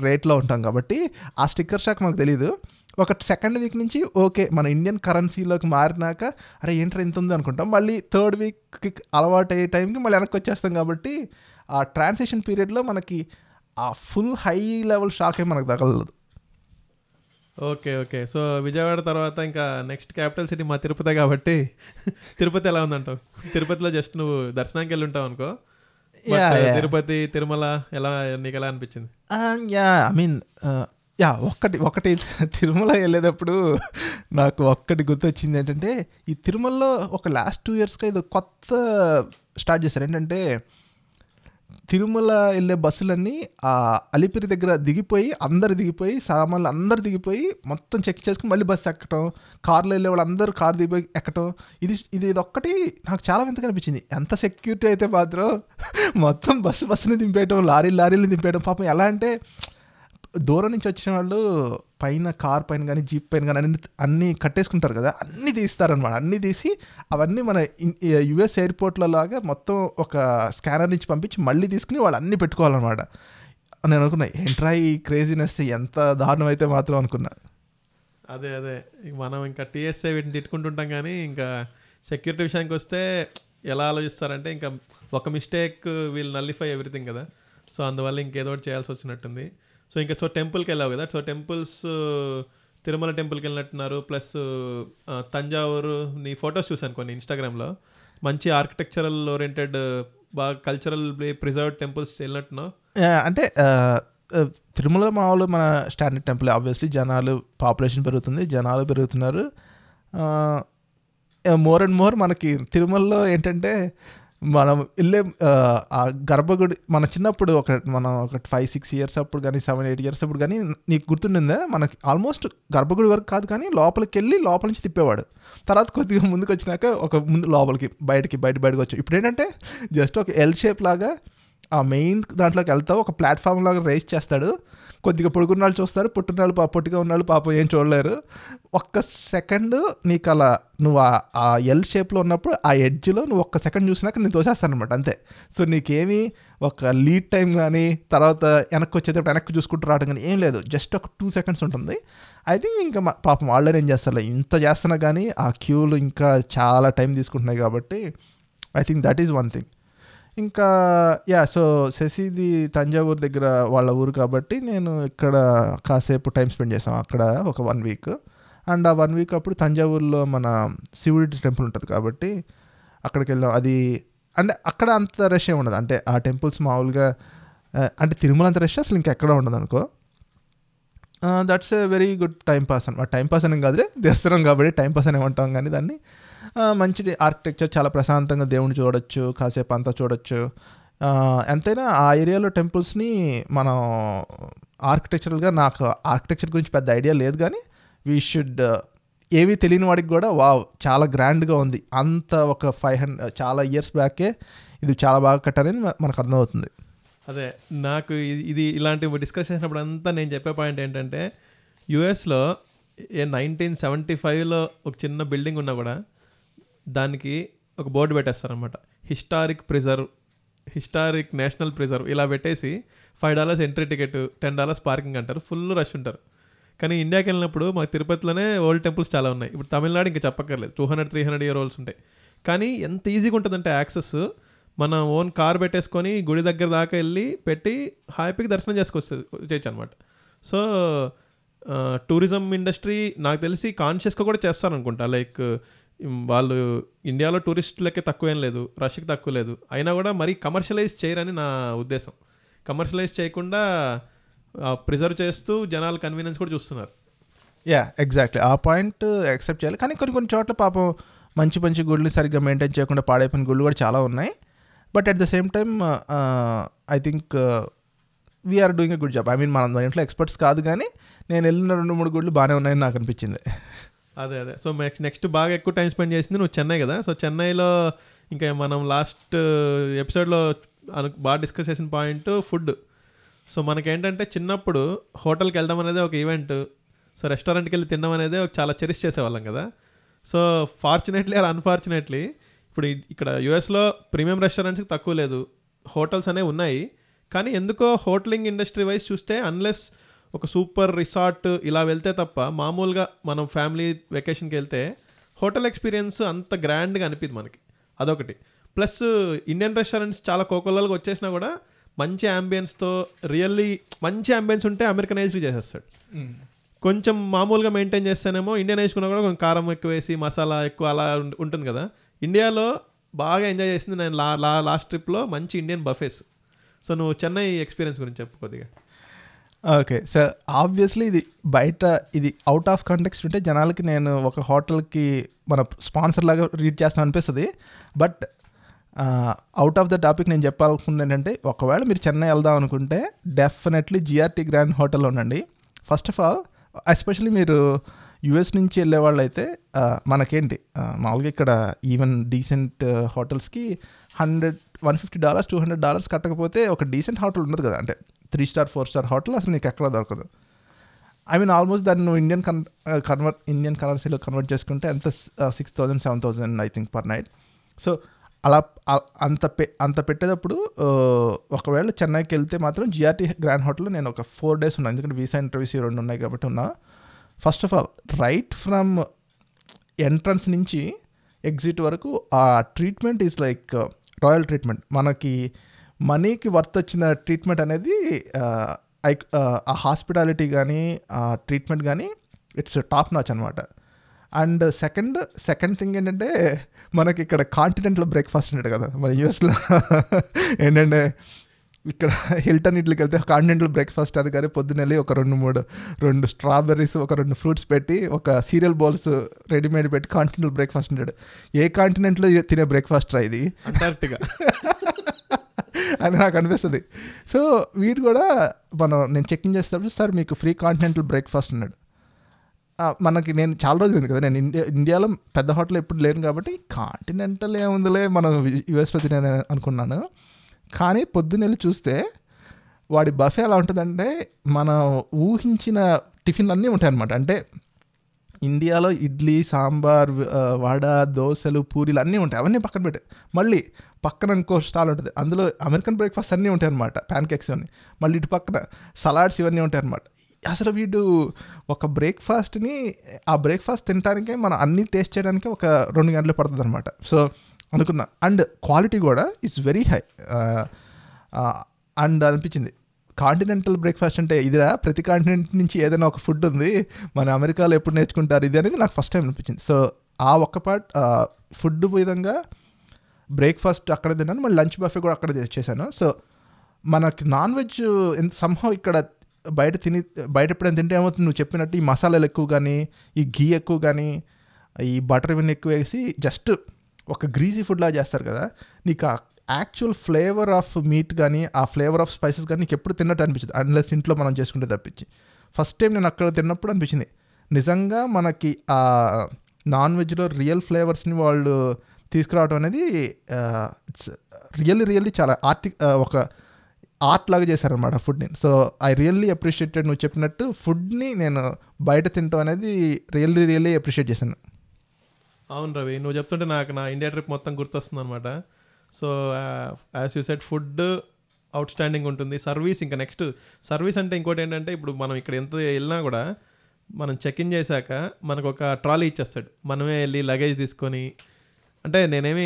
రేట్లో ఉంటాం కాబట్టి ఆ స్టిక్కర్ షాక్ మనకు తెలియదు ఒక సెకండ్ వీక్ నుంచి ఓకే మన ఇండియన్ కరెన్సీలోకి మారినాక అరే ఏంట్రా ఇంత ఉంది అనుకుంటాం. మళ్ళీ థర్డ్ వీక్కి అలవాటు అయ్యే టైంకి మళ్ళీ వెనక్కి వచ్చేస్తాం కాబట్టి ఆ ట్రాన్సిషన్ పీరియడ్లో మనకి ఆ ఫుల్ హై లెవెల్ షాకే మనకు తగలదు. ఓకే ఓకే సో విజయవాడ తర్వాత ఇంకా నెక్స్ట్ క్యాపిటల్ సిటీ మా తిరుపతి కాబట్టి తిరుపతి ఎలా ఉందంటావు? తిరుపతిలో జస్ట్ నువ్వు దర్శనానికి వెళ్ళి ఉంటావు అనుకో. తిరుపతి తిరుమల ఎలా నీకు ఎలా అనిపించింది? యా ఐ మీన్ యా ఒక్కటి ఒకటి తిరుమల వెళ్ళేటప్పుడు నాకు ఒక్కటి గుర్తొచ్చింది ఏంటంటే ఈ తిరుమలలో ఒక లాస్ట్ టూ ఇయర్స్గా ఇది కొత్త స్టార్ట్ చేశారు. ఏంటంటే తిరుమల వెళ్ళే బస్సులన్నీ ఆ అలిపిరి దగ్గర దిగిపోయి అందరు దిగిపోయి సామాన్లు అందరు దిగిపోయి మొత్తం చెక్ చేసుకుని మళ్ళీ బస్సు ఎక్కటం కార్లో వెళ్ళే వాళ్ళు అందరూ కార్ దిగిపోయి ఎక్కటం ఇది ఇది ఒక్కటి నాకు చాలా వింతగా అనిపించింది. ఎంత సెక్యూరిటీ అయితే మాత్రం మొత్తం బస్సు బస్సుని దింపేయటం లారీలు లారీలు దింపేయడం పాపం ఎలా అంటే దూరం నుంచి వచ్చిన వాళ్ళు పైన కార్ పైన కానీ జీప్ పైన కానీ అన్ని అన్నీ కట్టేసుకుంటారు కదా అన్నీ తీస్తారనమాట అన్నీ తీసి అవన్నీ మన యుఎస్ ఎయిర్పోర్ట్లో లాగా మొత్తం ఒక స్కానర్ నుంచి పంపించి మళ్ళీ తీసుకుని వాళ్ళు అన్నీ పెట్టుకోవాలన్నమాట. నేను అనుకున్నా ఏంట్రా ఈ క్రేజీనెస్ ఎంత దారుణం అయితే మాత్రం అనుకున్నా. అదే అదే. మనం ఇంకా టీఎస్ఏ వీటిని తిట్టుకుంటుంటాం కానీ ఇంకా సెక్యూరిటీ విషయానికి వస్తే ఎలా ఆలోచిస్తారంటే ఇంకా ఒక మిస్టేక్ వీల్ నల్లిఫై ఎవ్రీథింగ్ కదా. సో అందువల్ల ఇంకేదో చేయాల్సి వచ్చినట్టుంది. సో ఇంకా సో టెంపుల్కి వెళ్ళావు కదా? సో టెంపుల్స్ తిరుమల టెంపుల్కి వెళ్ళినట్టున్నారు. ప్లస్ తంజావూరు నీ ఫొటోస్ చూశాను కొన్ని ఇన్స్టాగ్రామ్లో. మంచి ఆర్కిటెక్చరల్ ఓరియంటెడ్ బాగా కల్చరల్ ప్రిజర్వ్ టెంపుల్స్ వెళ్ళినట్టున్నావు. అంటే తిరుమల మామూలు మన స్టాండర్డ్ టెంపుల్. ఆబ్వియస్లీ జనాలు పాపులేషన్ పెరుగుతుంది జనాలు పెరుగుతున్నారు. మోర్ అండ్ మోర్ మనకి తిరుమలలో ఏంటంటే మనం వెళ్ళే ఆ, గర్భగుడి మన చిన్నప్పుడు ఒక మనం ఒక ఫైవ్ సిక్స్ ఇయర్స్ అప్పుడు కానీ సెవెన్ ఎయిట్ ఇయర్స్ అప్పుడు కానీ నీకు గుర్తుండిందా? మనకి ఆల్మోస్ట్ గర్భగుడి వరకు కాదు కానీ లోపలికి వెళ్ళి లోపల నుంచి తిప్పేవాడు. తర్వాత కొద్దిగా ముందుకు వచ్చినాక ఒక ముందు లోపలికి బయటకి బయట బయటకు వచ్చాం ఇప్పుడు ఏంటంటే జస్ట్ ఒక ఎల్ షేప్ లాగా ఆ మెయిన్ దాంట్లోకి వెళ్తావు ఒక ప్లాట్ఫామ్ లాగా రేస్ చేస్తాడు. కొద్దిగా పొడుగున్న వాళ్ళు చూస్తారు పుట్టిన వాళ్ళు పా పొట్టిగా ఉన్న వాళ్ళు పాపం ఏం చూడలేరు. ఒక్క సెకండ్ నీకు అలా నువ్వు ఆ- ఎల్ షేప్లో ఉన్నప్పుడు ఆ ఎడ్జ్లో నువ్వు ఒక్క సెకండ్ చూసినాక నేను తోసేస్తానమాట అనమాట అంతే. సో నీకేమీ ఒక లీడ్ టైం కానీ తర్వాత వెనక్కి వచ్చేటప్పుడు వెనక్కి చూసుకుంటూ రావడం కానీ ఏం లేదు. జస్ట్ ఒక టూ సెకండ్స్ ఉంటుంది. ఐ థింక్ ఇంకా మా- పాపం వాళ్ళని ఏం చేస్తారు ఇంత చేస్తున్నా కానీ ఆ క్యూలు ఇంకా చాలా టైం తీసుకుంటున్నాయి కాబట్టి I think that is one thing ఇంకా యా సో శశిది తంజావూరు దగ్గర వాళ్ళ ఊరు కాబట్టి నేను ఇక్కడ కాసేపు టైం స్పెండ్ చేసాం అక్కడ ఒక వన్ వీక్ అండ్ ఆ వన్ వీక్ అప్పుడు తంజావూరులో మన శివుడి టెంపుల్ ఉంటుంది కాబట్టి అక్కడికి వెళ్ళాం. అది అంటే అక్కడ అంత రష్ ఏమి ఉండదు. అంటే ఆ టెంపుల్స్ మామూలుగా అంటే తిరుమల అంత రష్ అసలు ఇంకెక్కడ ఉండదు అనుకో. That's a very good time pass అనమాట టైం పాస్ అని కాదులే దర్శనం కాబట్టి టైం పాస్ అని కానీ దాన్ని మంచి ఆర్కిటెక్చర్ చాలా ప్రశాంతంగా దేవుని చూడొచ్చు కాసేపు అంతా చూడొచ్చు. ఎంతైనా ఆ ఏరియాలో టెంపుల్స్ని మనం ఆర్కిటెక్చరల్గా నాకు ఆర్కిటెక్చర్ గురించి పెద్ద ఐడియా లేదు కానీ వీ షుడ్ ఏమీ తెలియని వాడికి కూడా వావ్ చాలా గ్రాండ్గా ఉంది. అంత ఒక ఫైవ్ హండ్రెడ్ చాలా ఇయర్స్ బ్యాకే ఇది చాలా బాగా కట్టారని మనకు అర్థమవుతుంది. అదే నాకు ఇది ఇది డిస్కస్ చేసినప్పుడు అంతా నేను చెప్పే పాయింట్ ఏంటంటే యుఎస్లో ఏ నైన్టీన్ సెవెంటీ ఫైవ్లో ఒక చిన్న బిల్డింగ్ ఉన్నా కూడా దానికి ఒక board పెట్టేస్తారనమాట historic preserve historic national preserve ఇలా పెట్టేసి five dollars entry ticket ten dollars parking అంటారు. ఫుల్ రష్ ఉంటారు. కానీ ఇండియాకి వెళ్ళినప్పుడు మాకు తిరుపతిలోనే ఓల్డ్ టెంపుల్స్ చాలా ఉన్నాయి. ఇప్పుడు తమిళనాడు ఇంకా చెప్పక్కర్లేదు. Two hundred three hundred year olds ఉంటాయి. కానీ ఎంత ఈజీగా ఉంటుందంటే యాక్సెస్ మన ఓన్ కార్ పెట్టేసుకొని గుడి దగ్గర దాకా వెళ్ళి పెట్టి హ్యాపీగా దర్శనం చేసుకొస్తుంది చేయొచ్చు అనమాట సో టూరిజం ఇండస్ట్రీ నాకు తెలిసి కాన్షియస్గా కూడా చేస్తారనుకుంటా. లైక్ వాళ్ళు ఇండియాలో టూరిస్టులకే తక్కువ ఏం లేదు రష్కి తక్కువ లేదు. అయినా కూడా మరీ కమర్షియలైజ్ చేయరని నా ఉద్దేశం. కమర్షియలైజ్ చేయకుండా ప్రిజర్వ్ చేస్తూ జనాలు కన్వీనియన్స్ కూడా చూస్తున్నారు. Yeah exactly. ఆ పాయింట్ యాక్సెప్ట్ చేయాలి. కానీ కొన్ని కొన్ని చోట్ల పాపం మంచి మంచి గుళ్ళు సరిగ్గా మెయింటైన్ చేయకుండా పాడైపోయిన గుళ్ళు కూడా చాలా ఉన్నాయి. But at the same time I think we're doing a good job I mean మన ఇంట్లో ఎక్స్పర్ట్స్ కాదు కానీ నేను వెళ్ళిన రెండు మూడు గుళ్ళు బాగానే ఉన్నాయని నాకు అనిపించింది. అదే అదే. సో నెక్స్ట్ నెక్స్ట్ బాగా ఎక్కువ టైం స్పెండ్ చేసింది నువ్వు చెన్నై కదా? సో చెన్నైలో ఇంకా మనం లాస్ట్ ఎపిసోడ్లో uh, బాగా డిస్కస్ చేసిన పాయింట్ ఫుడ్ సో మనకేంటంటే చిన్నప్పుడు హోటల్కి వెళ్ళడం అనేది ఒక ఈవెంట్ సో రెస్టారెంట్కి వెళ్ళి తినడం అనేది ఒక చాలా చెరిష్ చేసేవాళ్ళం కదా? సో ఫార్చునేట్లీ ఆర్ అన్ఫార్చునేట్లీ ఇప్పుడు ఇక్కడ యూఎస్లో ప్రీమియం రెస్టారెంట్స్కి తక్కువ లేదు. హోటల్స్ అనేవి ఉన్నాయి. కానీ ఎందుకో హోటలింగ్ ఇండస్ట్రీ వైజ్ చూస్తే అన్లెస్ ఒక సూపర్ రిసార్ట్ ఇలా వెళ్తే తప్ప మామూలుగా మనం ఫ్యామిలీ వెకేషన్కి వెళ్తే హోటల్ ఎక్స్పీరియన్స్ అంత గ్రాండ్గా అనిపిది మనకి. అదొకటి. ప్లస్ ఇండియన్ రెస్టారెంట్స్ చాలా కోకోలాగా వచ్చేసినా కూడా మంచి అంబియన్స్తో రియల్లీ మంచి అంబియన్స్ ఉంటే అమెరికనైజ్డ్ చేసేస్తాడు. కొంచెం మామూలుగా మెయింటైన్ చేస్తేనేమో ఇండియన్ వేసుకున్నా కూడా కొంచెం కారం ఎక్కువ వేసి మసాలా ఎక్కువ అలా ఉంటుంది కదా. ఇండియాలో బాగా ఎంజాయ్ చేసింది నేను లా లా లాస్ట్ ట్రిప్లో మంచి ఇండియన్ బఫేస్ సో నువ్వు చెన్నై ఎక్స్పీరియన్స్ గురించి చెప్పు కొద్దిగా. ఓకే. సార్ ఆబ్వియస్లీ ఇది బయట ఇది అవుట్ ఆఫ్ కాంటెక్స్ట్ ఉంటే జనాలకి నేను ఒక హోటల్కి మన స్పాన్సర్ లాగా రీడ్ చేస్తాను అనిపిస్తుంది. But out of the topic నేను చెప్పాల్సింది ఏంటంటే ఒకవేళ మీరు చెన్నై వెళ్దాం అనుకుంటే డెఫినెట్లీ జిఆర్టీ గ్రాండ్ హోటల్లో ఉండండి. ఫస్ట్ ఆఫ్ ఆల్ ఎస్పెషల్లీ మీరు యుఎస్ నుంచి వెళ్ళే వాళ్ళు అయితే మనకేంటి మామూలుగా ఇక్కడ even decent హోటల్స్కి hundred one fifty dollars two hundred dollars కట్టకపోతే ఒక డీసెంట్ హోటల్ ఉండదు కదా. అంటే three star four star hotel అసలు నీకు ఎక్కడ దొరకదు. ఐ మీన్ ఆల్మోస్ట్ దాన్ని నువ్వు ఇండియన్ కన్ కన్వర్ట్ ఇండియన్ కరెన్సీలో కన్వర్ట్ చేసుకుంటే ఎంత six thousand seven thousand I think per night so అలా అంత పె అంత పెట్టేటప్పుడు uh, ఒకవేళ చెన్నైకి వెళ్తే మాత్రం జిఆర్టీ గ్రాండ్ హోటల్లో నేను ఒక ఫోర్ డేస్ ఉన్నాను. ఎందుకంటే వీసా ఇంటర్వ్యూస్ ఈ రెండు ఉన్నాయి కాబట్టి ఉన్నా. First of all right from entrance నుంచి ఎగ్జిట్ వరకు ఆ treatment is like royal treatment మనకి మనీకి వర్త్ వచ్చిన ట్రీట్మెంట్ అనేది ఆ, ఐ- ఆ, ఆ హాస్పిటాలిటీ కానీ ఆ ట్రీట్మెంట్ కానీ ఇట్స్ టాప్ నాచ్ అనమాట అండ్ సెకండ్ సెకండ్ థింగ్ ఏంటంటే మనకి ఇక్కడ కాంటినెంట్లో బ్రేక్ఫాస్ట్ ఉంటాడు కదా మన యూఎస్లో. ఏంటంటే ఇక్కడ హిల్టన్ ఇడ్లీకి వెళ్తే కాంటినెంటల్ బ్రేక్ఫాస్ట్ అది కానీ పొద్దున్న వెళ్ళి ఒక రెండు మూడు రెండు స్ట్రాబెర్రీస్ ఒక రెండు ఫ్రూట్స్ పెట్టి ఒక సీరియల్ బౌల్స్ రెడీమేడ్ పెట్టి కాంటినెంటల్ బ్రేక్ఫాస్ట్ ఉంటాడు ఏ కాంటినెంట్లో తినే బ్రేక్ఫాస్ట్ రా ఇది? అంటార్క్టిగా అని నాకు అనిపిస్తుంది. సో వీడు కూడా మనం నేను చెక్కింగ్ చేసేటప్పుడు సార్ మీకు ఫ్రీ కాంటినెంటల్ బ్రేక్ఫాస్ట్ అన్నాడు. మనకి నేను చాలా రోజులు ఉంది కదా నేను ఇండియా ఇండియాలో పెద్ద హోటల్ ఎప్పుడు లేను కాబట్టి కాంటినెంటల్ ఏముందిలే మనం యుఎస్లో తినేది అనుకున్నాను. కానీ పొద్దున్న వెళ్ళి చూస్తే వాడి బఫే ఎలా ఉంటుందంటే మనం ఊహించిన టిఫిన్లు అన్నీ ఉంటాయి అనమాట అంటే ఇండియాలో ఇడ్లీ సాంబార్ వడ దోశలు పూరీలు అన్నీ ఉంటాయి. అవన్నీ పక్కన పెట్టే. మళ్ళీ పక్కన ఇంకో స్టాల్ ఉంటుంది. అందులో అమెరికన్ బ్రేక్ఫాస్ట్ అన్నీ ఉంటాయి అనమాట ప్యాన్ కేక్స్ ఇవన్నీ. మళ్ళీ ఇటు పక్కన సలాడ్స్ ఇవన్నీ ఉంటాయి అనమాట అసలు వీడు ఒక బ్రేక్ఫాస్ట్ని ఆ బ్రేక్ఫాస్ట్ తినడానికే మనం అన్నీ టేస్ట్ చేయడానికి ఒక రెండు గంటలు పడుతుంది అనమాట సో అనుకున్నా. అండ్ క్వాలిటీ కూడా ఇట్స్ వెరీ హై. అండ్ అనిపించింది. కాంటినెంటల్ బ్రేక్ఫాస్ట్ అంటే ఇదిరా ప్రతి కాంటినెంట్ నుంచి ఏదైనా ఒక ఫుడ్ ఉంది మన అమెరికాలో ఎప్పుడు నేర్చుకుంటారు ఇది అనేది నాకు ఫస్ట్ టైం అనిపించింది. సో ఆ ఒక్క పార్ట్ ఫుడ్ విధంగా బ్రేక్ఫాస్ట్ అక్కడ తిన్నాను మళ్ళీ లంచ్ బఫే కూడా అక్కడ చేశాను. సో మనకి నాన్ వెజ్ సంహం ఇక్కడ బయట తిని బయట ఎప్పుడైనా తింటే ఏమవుతుంది? నువ్వు చెప్పినట్టు ఈ మసాలాలు ఎక్కువ కానీ ఈ ఘీ ఎక్కువ కానీ ఈ బటర్ ఇవన్నీ ఎక్కువ వేసి జస్ట్ ఒక గ్రీజీ ఫుడ్లా చేస్తారు కదా నీకు ఆ యాక్చువల్ ఫ్లేవర్ ఆఫ్ మీట్ కానీ ఆ ఫ్లేవర్ ఆఫ్ స్పైసెస్ కానీ నీకు ఎప్పుడు తిన్నట్టు అనిపించింది. అన్లెస్ ఇంట్లో మనం చేసుకుంటే తప్పించి. ఫస్ట్ టైం నేను అక్కడ తిన్నప్పుడు అనిపించింది. నిజంగా మనకి ఆ నాన్ వెజ్లో రియల్ ఫ్లేవర్స్ని వాళ్ళు తీసుకురావడం అనేది ఇట్స్ రియల్లీ రియల్లీ చాలా ఆర్టి ఒక ఆర్ట్ లాగా చేశారనమాట ఫుడ్ని సో ఐ రియల్లీ అప్రిషియేటెడ్ నువ్వు చెప్పినట్టు ఫుడ్ని నేను బయట తింటాం అనేది రియల్లీ రియల్లీ అప్రిషియేట్ చేశాను. అవును రవి నువ్వు చెప్తుంటే నాకు నా ఇండియా ట్రిప్ మొత్తం గుర్తొస్తుంది అనమాట so as you said food outstanding ఉంటుంది. సర్వీస్ ఇంకా నెక్స్ట్ సర్వీస్ అంటే ఇంకోటి ఏంటంటే ఇప్పుడు మనం ఇక్కడ ఎంత వెళ్ళినా కూడా మనం చెక్ ఇన్ చేశాక మనకు ఒక ట్రాలీ ఇచ్చేస్తాడు. మనమే వెళ్ళి లగేజ్ తీసుకొని అంటే నేనేమి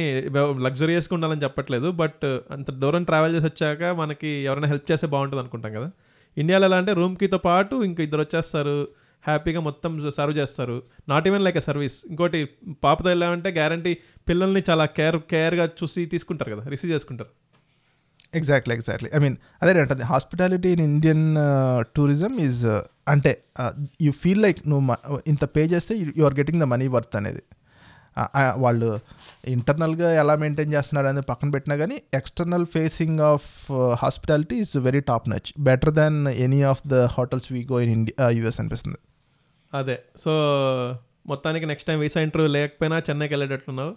లగ్జరీయస్గా ఉండాలని చెప్పట్లేదు బట్ అంత దూరం ట్రావెల్ చేసి వచ్చాక మనకి ఎవరైనా హెల్ప్ చేస్తే బాగుంటుంది అనుకుంటాం కదా. ఇండియాలో ఎలా అంటే రూమ్కితో పాటు ఇంక ఇద్దరు వచ్చేస్తారు. హ్యాపీగా మొత్తం సర్వ్ చేస్తారు. Not even like a service ఇంకోటి పాపతో వెళ్ళామంటే గ్యారంటీ పిల్లల్ని చాలా కేర్ కేర్గా చూసి తీసుకుంటారు కదా రిసీవ్ చేసుకుంటారు. ఎగ్జాక్ట్లీ ఎగ్జాక్ట్లీ ఐ మీన్ అదే అంటుంది hospitality in Indian tourism is అంటే యూ ఫీల్ లైక్ నువ్వు ఇంత పే చేస్తే you are getting the money worth అనేది. వాళ్ళు ఇంటర్నల్గా ఎలా మెయింటైన్ చేస్తున్నారు అనేది పక్కన పెట్టినా కానీ external facing of hospitality is very top notch better than any of the hotels we go in India US అనిపిస్తుంది. అదే. సో మొత్తానికి నెక్స్ట్ టైం వీసా ఇంటర్వ్యూ లేకపోయినా చెన్నైకి వెళ్ళేటట్లున్నావు?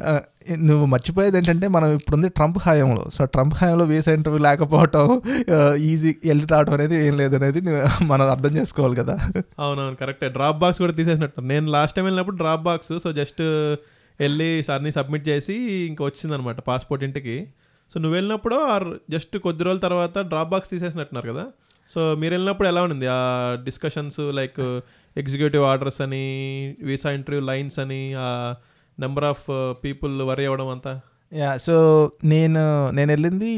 ఆ, నువ్వు మర్చిపోయేది ఏంటంటే మనం ఇప్పుడుంది ట్రంప్ హయాంలో. సో ట్రంప్ హయాంలో వీసా ఇంటర్వ్యూ లేకపోవటం ఈజీ వెళ్ళి రావడం అనేది ఏం లేదు అనేది మనం అర్థం చేసుకోవాలి కదా. అవునవును కరెక్టే. డ్రాప్ బాక్స్ కూడా తీసేసినట్టు నేను లాస్ట్ టైం వెళ్ళినప్పుడు డ్రాప్ బాక్స్ సో జస్ట్ వెళ్ళి సార్ని సబ్మిట్ చేసి ఇంకా వచ్చిందనమాట పాస్పోర్ట్ ఇంటికి. సో నువ్వు వెళ్ళినప్పుడు ఆర్ జస్ట్ కొద్ది రోజుల తర్వాత డ్రాప్ బాక్స్ తీసేసినట్టున్నారు కదా? సో మీరు వెళ్ళినప్పుడు ఎలా ఉండింది? ఆ డిస్కషన్స్ లైక్ ఎగ్జిక్యూటివ్ ఆర్డర్స్ అని వీసా ఇంటర్వ్యూ లైన్స్ అని ఆ నెంబర్ ఆఫ్ పీపుల్ వరి అవ్వడం అంతా? యా సో నేను నేను వెళ్ళింది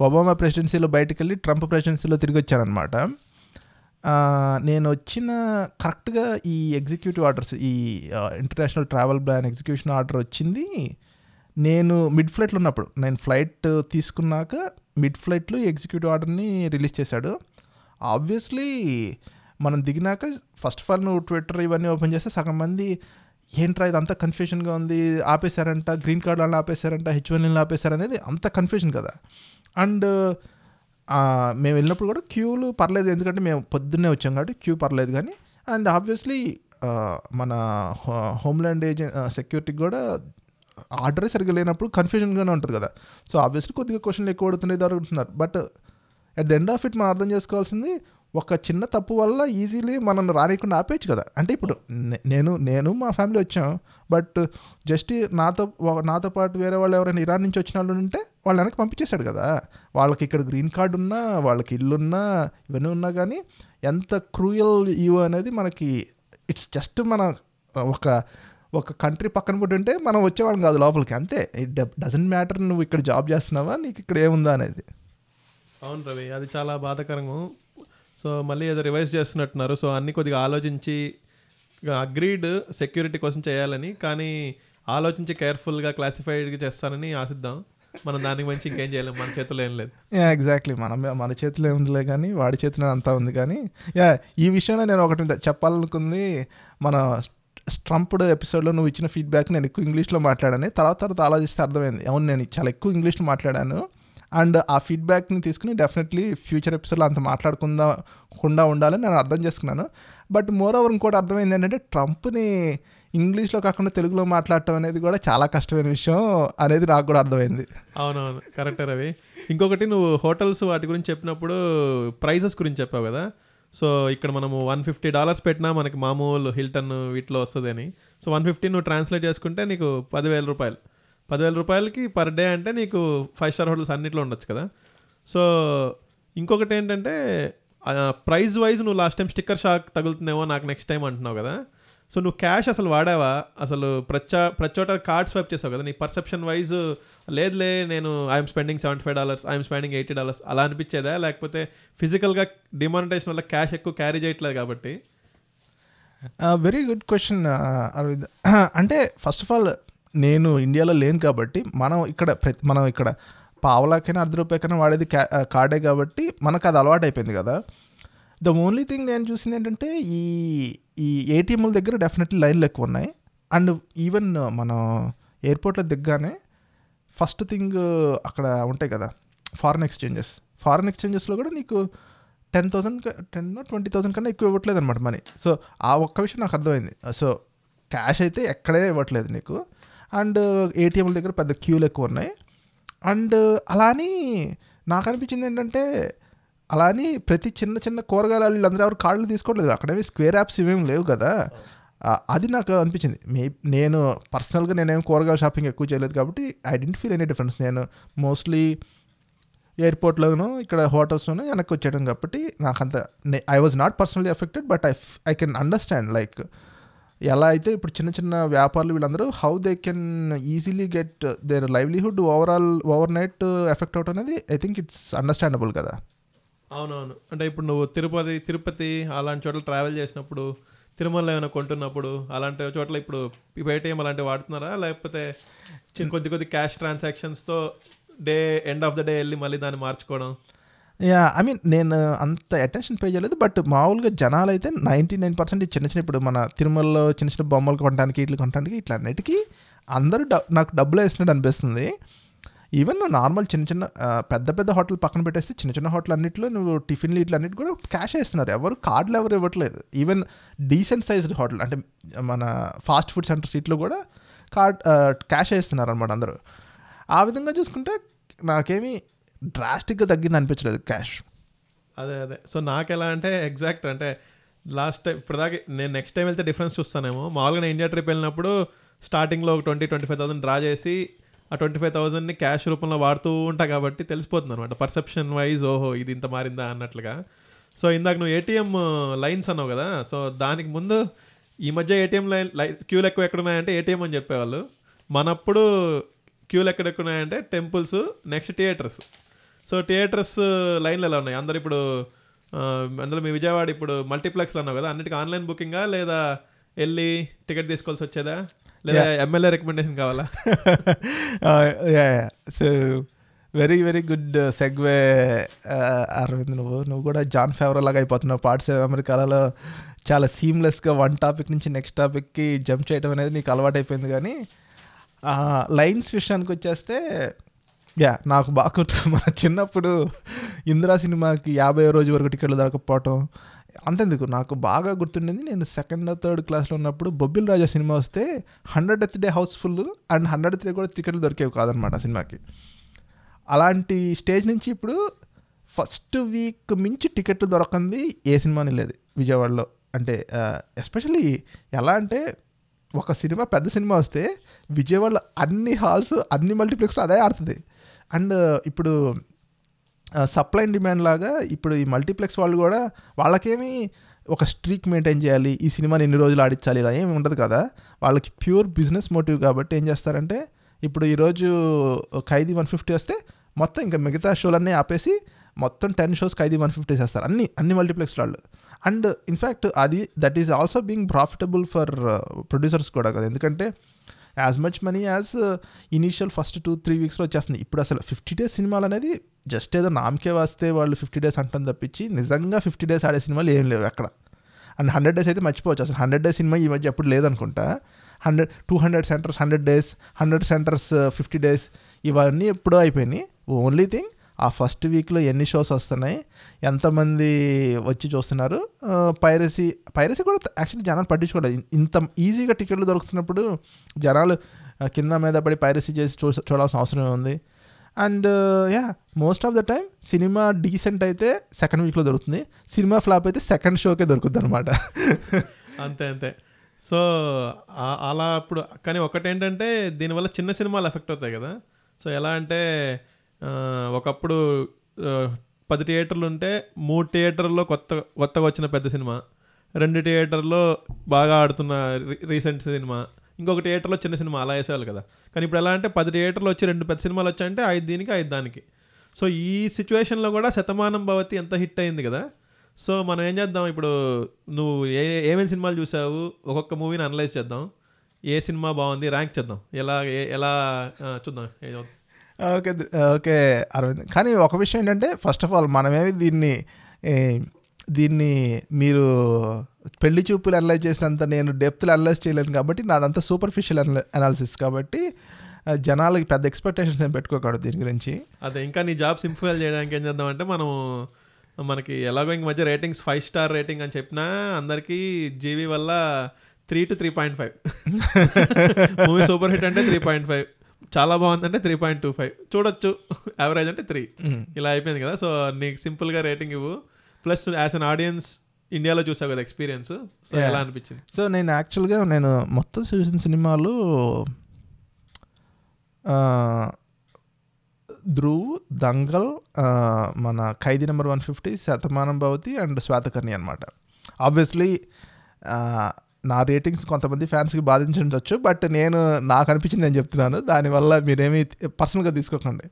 ఒబామా ప్రెసిడెన్సీలో బయటకు వెళ్ళి ట్రంప్ ప్రెసిడెన్సీలో తిరిగి వచ్చానమాట నేను వచ్చిన కరెక్ట్గా ఈ ఎగ్జిక్యూటివ్ ఆర్డర్స్ ఈ international travel ban execution order వచ్చింది. నేను మిడ్ ఫ్లైట్లో ఉన్నప్పుడు నేను ఫ్లైట్ తీసుకున్నాక మిడ్ ఫ్లైట్లో ఎగ్జిక్యూటివ్ ఆర్డర్ని రిలీజ్ చేశాడు. ఆబ్వియస్లీ మనం దిగినాక ఫస్ట్ ఆఫ్ ఆల్ నువ్వు ట్విట్టర్ ఇవన్నీ ఓపెన్ చేస్తే సగం మంది ఏంట్రా ఇది అంత కన్ఫ్యూషన్గా ఉంది ఆపేశారంట గ్రీన్ కార్డ్ వాళ్ళని ఆపేశారంట హెచ్ వన్ ఆపేశారు అంత కన్ఫ్యూషన్ కదా. అండ్ మేము వెళ్ళినప్పుడు కూడా క్యూలు పర్లేదు ఎందుకంటే మేము పొద్దున్నే వచ్చాం కాబట్టి క్యూ పర్లేదు కానీ అండ్ ఆబ్వియస్లీ మన హోమ్ల్యాండ్ ఏజెన్ సెక్యూరిటీకి కూడా ఆర్డరే సరిగ్గా లేనప్పుడు కన్ఫ్యూజన్గానే ఉంటుంది కదా. సో ఆబ్వియస్లీ కొద్దిగా క్వశ్చన్లు ఎక్కువ అడుగుతున్నాయి అడుగుతున్నారు but at the end of it మనం అర్థం చేసుకోవాల్సింది ఒక చిన్న తప్పు వల్ల ఈజీలీ మనం రానియకుండా ఆపేయచ్చు కదా. అంటే ఇప్పుడు నే- నేను నేను మా ఫ్యామిలీ వచ్చాం. బట్ జస్ట్ నాతో నాతో పాటు వేరే వాళ్ళు ఎవరైనా ఇరాన్ నుంచి వచ్చిన వాళ్ళు ఉంటే వాళ్ళు వెనక్కి పంపించేశాడు కదా. వాళ్ళకి ఇక్కడ గ్రీన్ కార్డు ఉన్నా వాళ్ళకి ఇల్లు ఉన్నా ఇవన్నీ ఉన్నా కానీ ఎంత క్రూయల్ యూ అనేది మనకి ఇట్స్ జస్ట్ మన ఒక ఒక కంట్రీ పక్కన పుట్టి ఉంటే మనం వచ్చేవాళ్ళం కాదు లోపలికి అంతే. ఇట్ డజంట్ మ్యాటర్ నువ్వు ఇక్కడ జాబ్ చేస్తున్నావా నీకు ఇక్కడ ఏముందా అనేది. అవును రవి అది చాలా బాధాకరము సో మళ్ళీ ఏదో రివైజ్ చేస్తున్నట్టున్నారు. సో అన్ని కొద్దిగా ఆలోచించి అగ్రీడ్ సెక్యూరిటీ కోసం చేయాలని కానీ ఆలోచించి కేర్ఫుల్గా క్లాసిఫైడ్గా చేస్తానని ఆశిద్దాం. మనం దానికి మంచి ఇంకేం చేయలేం మన చేతిలో ఏం లేదు. యా ఎగ్జాక్ట్లీ మన మన చేతిలో ఏముందిలే కానీ వాడి చేతిలో అంతా ఉంది కానీ. యా ఈ విషయంలో నేను ఒకటి చెప్పాలనుకుంది మన స్ట్రంప్డ్ ఎపిసోడ్లో నువ్వు ఇచ్చిన ఫీడ్బ్యాక్ నేను ఎక్కువ ఇంగ్లీష్లో మాట్లాడాను. తర్వాత తర్వాత ఆలోచిస్తే అర్థమైంది. అవును నేను చాలా ఎక్కువ ఇంగ్లీష్లో మాట్లాడాను. అండ్ ఆ ఫీడ్బ్యాక్ని తీసుకుని డెఫినెట్లీ ఫ్యూచర్ ఎపిసోడ్లో అంత మాట్లాడకుండా ఉండాలని నేను అర్థం చేసుకున్నాను. బట్ మోర్ ఓవర్ ఇంకోటి అర్థమైంది ఏంటంటే ట్రంప్ని ఇంగ్లీష్లో కాకుండా తెలుగులో మాట్లాడటం అనేది కూడా చాలా కష్టమైన విషయం అనేది నాకు కూడా అర్థమైంది. అవునవును. కరెక్టే రవి. ఇంకొకటి నువ్వు హోటల్స్ వాటి గురించి చెప్పినప్పుడు ప్రైజెస్ గురించి చెప్పావు కదా? సో ఇక్కడ మనము వన్ ఫిఫ్టీ డాలర్స్ పెట్టినా మనకి మామూలు హిల్టన్ వీటిలో వస్తుంది అని సో వన్ ఫిఫ్టీ నువ్వు ట్రాన్స్లేట్ చేసుకుంటే నీకు పదివేల రూపాయలు. పదివేల రూపాయలకి పర్ డే అంటే నీకు ఫైవ్ స్టార్ హోటల్స్ అన్నిట్లో ఉండొచ్చు కదా. సో ఇంకొకటి ఏంటంటే ప్రైజ్ వైజ్ నువ్వు లాస్ట్ టైం స్టిక్కర్ షాక్ తగులుతుందేమో నాకు నెక్స్ట్ టైం అంటున్నావు కదా. సో నువ్వు క్యాష్ అసలు వాడావా? అసలు ప్రచా ప్రచోట కార్డ్ స్వైప్ చేసావు కదా నీ పర్సెప్షన్ వైజ్ లేదులే నేను I'm spending seventy five dollars I'm spending eighty dollars అలా అనిపించేదా? లేకపోతే ఫిజికల్గా డిమానిటైజేషన్ వల్ల క్యాష్ ఎక్కువ క్యారీ చేయట్లేదు కాబట్టి? వెరీ గుడ్ క్వశ్చన్ అరవింద్ అంటే ఫస్ట్ ఆఫ్ ఆల్ నేను ఇండియాలో లేను కాబట్టి మనం ఇక్కడ ప్రతి మనం ఇక్కడ పావలాకైనా అర్ధ రూపాయకైనా వాడేది క్యా కార్డే కాబట్టి మనకు అది అలవాటు అయిపోయింది కదా. ద ఓన్లీ థింగ్ నేను చూసింది ఏంటంటే ఈ ఈ ఏటీఎంల దగ్గర డెఫినెట్లీ లైన్లు ఎక్కువ ఉన్నాయి. అండ్ ఈవెన్ మనం ఎయిర్పోర్ట్లో దిగ్గానే ఫస్ట్ థింగ్ అక్కడ ఉంటాయి కదా ఫారెన్ ఎక్స్చేంజెస్ ఫారెన్ ఎక్స్చేంజెస్లో కూడా నీకు ten thousand ten twenty thousand కన్నా ఎక్కువ ఇవ్వట్లేదు అనమాట మనీ. సో ఆ ఒక్క విషయం నాకు అర్థమైంది. సో క్యాష్ అయితే ఎక్కడే ఇవ్వట్లేదు నీకు. అండ్ uh, ఏటీఎంల దగ్గర పెద్ద క్యూలు ఎక్కువ ఉన్నాయి. అండ్ uh, అలాని నాకు అనిపించింది ఏంటంటే అలా అని ప్రతి చిన్న చిన్న కూరగాయలు వీళ్ళందరూ ఎవరు కార్డులు తీసుకోవట్లేదు. అక్కడేవి స్క్వేర్ యాప్స్ ఇవేం లేవు కదా. అది నాకు అనిపించింది. మే నేను పర్సనల్గా నేనేం కూరగాయల షాపింగ్ ఎక్కువ చేయలేదు కాబట్టి I didn't feel any difference. నేను మోస్ట్లీ ఎయిర్పోర్ట్లోనూ ఇక్కడ హోటల్స్లోనూ వెనక్కి వచ్చేయడం కాబట్టి నాకు అంత I was not personally affected but I I can understand like ఎలా అయితే ఇప్పుడు చిన్న చిన్న వ్యాపారులు వీళ్ళందరూ how they can easily get their livelihood overall overnight effect out అనేది ఐ థింక్ ఇట్స్ అండర్స్టాండబుల్ కదా. అవునవును. అంటే ఇప్పుడు నువ్వు తిరుపతి తిరుపతి అలాంటి చోట్ల ట్రావెల్ చేసినప్పుడు తిరుమలలో ఏమైనా కొంటున్నప్పుడు అలాంటి చోట్ల ఇప్పుడు పేటిఎం అలాంటివి వాడుతున్నారా? లేకపోతే చిన్న కొద్ది కొద్ది cash ట్రాన్సాక్షన్స్తో day end of the day వెళ్ళి మళ్ళీ దాన్ని మార్చుకోవడం? యా ఐ మీన్ నేను అంత అటెన్షన్ పే చేయలేదు బట్ మామూలుగా జనాలు అయితే నైంటీ నైన్ పర్సెంట్ చిన్న చిన్న ఇప్పుడు మన తిరుమలలో చిన్న చిన్న బొమ్మలు కొనడానికి ఇట్లు కొనడానికి ఇట్లా అన్నిటికీ అందరూ డ- నాకు డబ్బులు వేసినట్టు అనిపిస్తుంది. ఈవెన్ నార్మల్ చిన్న చిన్న పెద్ద పెద్ద హోటల్ పక్కన పెట్టేస్తే చిన్న చిన్న హోటల్ అన్నింటిలో నువ్వు టిఫిన్లు ఇట్లా అన్నిటి కూడా క్యాష్ వేస్తున్నారు ఎవరు కార్డులు ఎవరు ఇవ్వట్లేదు. ఈవెన్ డీసెంట్ సైజ్డ్ హోటల్ అంటే మన ఫాస్ట్ ఫుడ్ సెంటర్ సీట్లో కూడా కార్డ్ క్యాష్ వేస్తున్నారు అనమాట అందరూ. ఆ విధంగా చూసుకుంటే నాకేమీ డ్రాస్టిక్గా తగ్గింది అనిపించలేదు క్యాష్ అదే అదే. సో నాకు ఎలా అంటే ఎగ్జాక్ట్ అంటే లాస్ట్ టైం ఇప్పటిదాకా నేను నెక్స్ట్ టైం వెళ్తే డిఫరెన్స్ చూస్తానేమో. మామూలుగా నేను ఇండియా ట్రిప్ వెళ్ళినప్పుడు స్టార్టింగ్లో ఒక twenty twenty five thousand draw చేసి ఆ ట్వంటీ ఫైవ్ థౌజండ్ని క్యాష్ రూపంలో వాడుతూ ఉంటా కాబట్టి తెలిసిపోతుంది అనమాట పర్సెప్షన్ వైజ్ ఓహో ఇది ఇంత మారిందా అన్నట్లుగా. సో ఇందాక నువ్వు ఏటీఎం లైన్స్ అన్నావు కదా సో దానికి ముందు ఈ మధ్య ఏటీఎం లైన్ లై క్యూలు ఎక్కువ ఎక్కడున్నాయంటే ఏటీఎం అని చెప్పేవాళ్ళు. మనప్పుడు క్యూలు ఎక్కడెక్కున్నాయంటే temples next theaters so theaters లైన్లు ఎలా ఉన్నాయి? అందరు ఇప్పుడు అందులో మీ విజయవాడ ఇప్పుడు మల్టీప్లెక్స్లో అన్నావు కదా అన్నిటికీ ఆన్లైన్ బుకింగా లేదా వెళ్ళి టికెట్ తీసుకోవాల్సి వచ్చేదా లేదా ఎమ్మెల్యే రికమెండేషన్ కావాలా? So very very good segue Aravind నువ్వు నువ్వు కూడా జాన్ ఫేవర్ లాగా అయిపోతున్నావు. పార్ట్స్ అమెరికాలో చాలా సీమ్లెస్గా వన్ టాపిక్ నుంచి నెక్స్ట్ టాపిక్కి జంప్ చేయడం అనేది నీకు అలవాటైపోయింది కానీ లైన్స్ విషయానికి వచ్చేస్తే యా నాకు బాగా గుర్తు మన చిన్నప్పుడు ఇందిరా సినిమాకి యాభై రోజు వరకు టికెట్లు దొరకపోవటం అంతెందుకు. నాకు బాగా గుర్తుండింది నేను సెకండ్ థర్డ్ క్లాస్లో ఉన్నప్పుడు బొబ్బిల్ రాజా సినిమా వస్తే hundred day housefull and hundred day కూడా టికెట్లు దొరికేవి కాదనమాట సినిమాకి. అలాంటి స్టేజ్ నుంచి ఇప్పుడు ఫస్ట్ వీక్ మించి టికెట్లు దొరకంది ఏ సినిమాని లేదు విజయవాడలో. అంటే ఎస్పెషల్లీ ఎలా అంటే ఒక సినిమా పెద్ద సినిమా వస్తే విజయవాడలో అన్ని హాల్స్ అన్ని మల్టీప్లెక్స్లో అదే ఆడుతుంది. అండ్ ఇప్పుడు సప్లై అండ్ డిమాండ్ లాగా ఇప్పుడు ఈ మల్టీప్లెక్స్ వాళ్ళు కూడా వాళ్ళకేమి ఒక స్ట్రీక్ మెయింటైన్ చేయాలి ఈ సినిమాని ఎన్ని రోజులు ఆడించాలి ఇలా ఏమి ఉండదు కదా. వాళ్ళకి ప్యూర్ బిజినెస్ మోటివ్ కాబట్టి ఏం చేస్తారంటే ఇప్పుడు ఈరోజు ఖైదీ వన్ ఫిఫ్టీ వస్తే మొత్తం ఇంకా మిగతా షోలన్నీ ఆపేసి మొత్తం ten shows Khaidi one fifty చేస్తారు. అన్ని అన్ని మల్టీప్లెక్స్ వాళ్ళు. అండ్ ఇన్ఫ్యాక్ట్ అది that is also being profitable for producers కూడా కదా. ఎందుకంటే as much money as initial first two three వీక్స్లో వచ్చేస్తుంది. ఇప్పుడు అసలు ఫిఫ్టీ డేస్ సినిమాలు అనేది జస్ట్ ఏదో నామకే వస్తే వాళ్ళు ఫిఫ్టీ డేస్ అంటాం తప్పించి నిజంగా ఫిఫ్టీ డేస్ ఆడే సినిమాలు ఏం లేవు అక్కడ అండ్ హండ్రెడ్ డేస్ అయితే మర్చిపోవచ్చు. అసలు హండ్రెడ్ డేస్ సినిమా ఈ మధ్య ఎప్పుడు లేదనుకుంటా. Hundred two hundred centres hundred days hundred centres fifty days ఇవన్నీ ఎప్పుడో అయిపోయినాయి. ఓన్లీ థింగ్ ఆ ఫస్ట్ వీక్లో ఎన్ని షోస్ వస్తున్నాయి? ఎంతమంది వచ్చి చూస్తున్నారు? పైరసీ పైరసీ కూడా యాక్చువల్లీ జనాలు పట్టించుకోలేదు. ఇంత ఈజీగా టికెట్లు దొరుకుతున్నప్పుడు జనాలు కింద మీద పడి పైరసీ చేసి చూ చూడాల్సిన అవసరం ఉంది. And yeah most of the time cinema decent అయితే సెకండ్ వీక్లో దొరుకుతుంది. సినిమా ఫ్లాప్ అయితే సెకండ్ షోకే దొరుకుతుంది అనమాట అంతే అంతే. సో అలా అప్పుడు కానీ ఒకటేంటంటే దీనివల్ల చిన్న సినిమాలు ఎఫెక్ట్ అవుతాయి కదా. సో ఎలా అంటే ఒకప్పుడు పది థియేటర్లు ఉంటే మూడు థియేటర్లో కొత్త కొత్తగా వచ్చిన పెద్ద సినిమా. రెండు థియేటర్లో బాగా ఆడుతున్న రీ- రీసెంట్ సినిమా. ఇంకొక థియేటర్లో చిన్న సినిమా అలా వేసేవాళ్ళు కదా. కానీ ఇప్పుడు ఎలా అంటే పది థియేటర్లు వచ్చి రెండు పెద్ద సినిమాలు వచ్చాయంటే ఐదు దీనికి ఐదు దానికి. సో ఈ సిచ్యువేషన్లో కూడా శతమానం భవతి ఎంత హిట్ అయింది కదా. సో మనం ఏం చేద్దాం? ఇప్పుడు నువ్వు ఏ ఏమేమి సినిమాలు చూసావు? ఒక్కొక్క మూవీని అనలైజ్ చేద్దాం. ఏ సినిమా బాగుంది? ర్యాంక్ చేద్దాం. ఎలా ఎలా చూద్దాం. Okay okay Aravind. కానీ ఒక విషయం ఏంటంటే ఫస్ట్ ఆఫ్ ఆల్ మనమేమి దీన్ని దీన్ని మీరు పెళ్ళి చూపులు అనలైజ్ చేసినంత నేను డెప్త్లు అనలైజ్ చేయలేను కాబట్టి నాదంతా సూపర్ఫిషియల్ అనాలిసిస్ కాబట్టి జనాలకి పెద్ద ఎక్స్పెక్టేషన్స్ ఏం పెట్టుకోకూడదు దీని గురించి. అదే ఇంకా నీ జాబ్ సింపుల్ చేయడానికి ఏం చేద్దాం అంటే మనం మనకి ఎలాగో ఇంక మధ్య రేటింగ్స్ ఫైవ్ స్టార్ రేటింగ్ అని చెప్పినా అందరికీ జీవీ వల్ల three to three point five movie super hit అంటే త్రీ పాయింట్ ఫైవ్ చాలా బాగుందంటే త్రీ పాయింట్ టూ ఫైవ్ చూడొచ్చు. యావరేజ్ అంటే త్రీ. ఇలా అయిపోయింది కదా. సో నీకు సింపుల్గా రేటింగ్ ఇవ్వు. ప్లస్ యాజ్ అన్ ఆడియన్స్ ఇండియాలో చూసావు కదా ఎక్స్పీరియన్స్ సో. ఎలా అనిపించింది? సో నేను యాక్చువల్గా నేను మొత్తం చూసిన సినిమాలు ధ్రువ్ దంగల్ మన Khaidi number one fifty Shatamanam Bhavati and Shwetakarni అనమాట ఆబ్వియస్లీ నా రేటింగ్స్ కొంతమంది ఫ్యాన్స్కి బాధించవచ్చు బట్ నేను నాకు అనిపించింది నేను చెప్తున్నాను దానివల్ల మీరేమీ పర్సనల్గా తీసుకోకండి.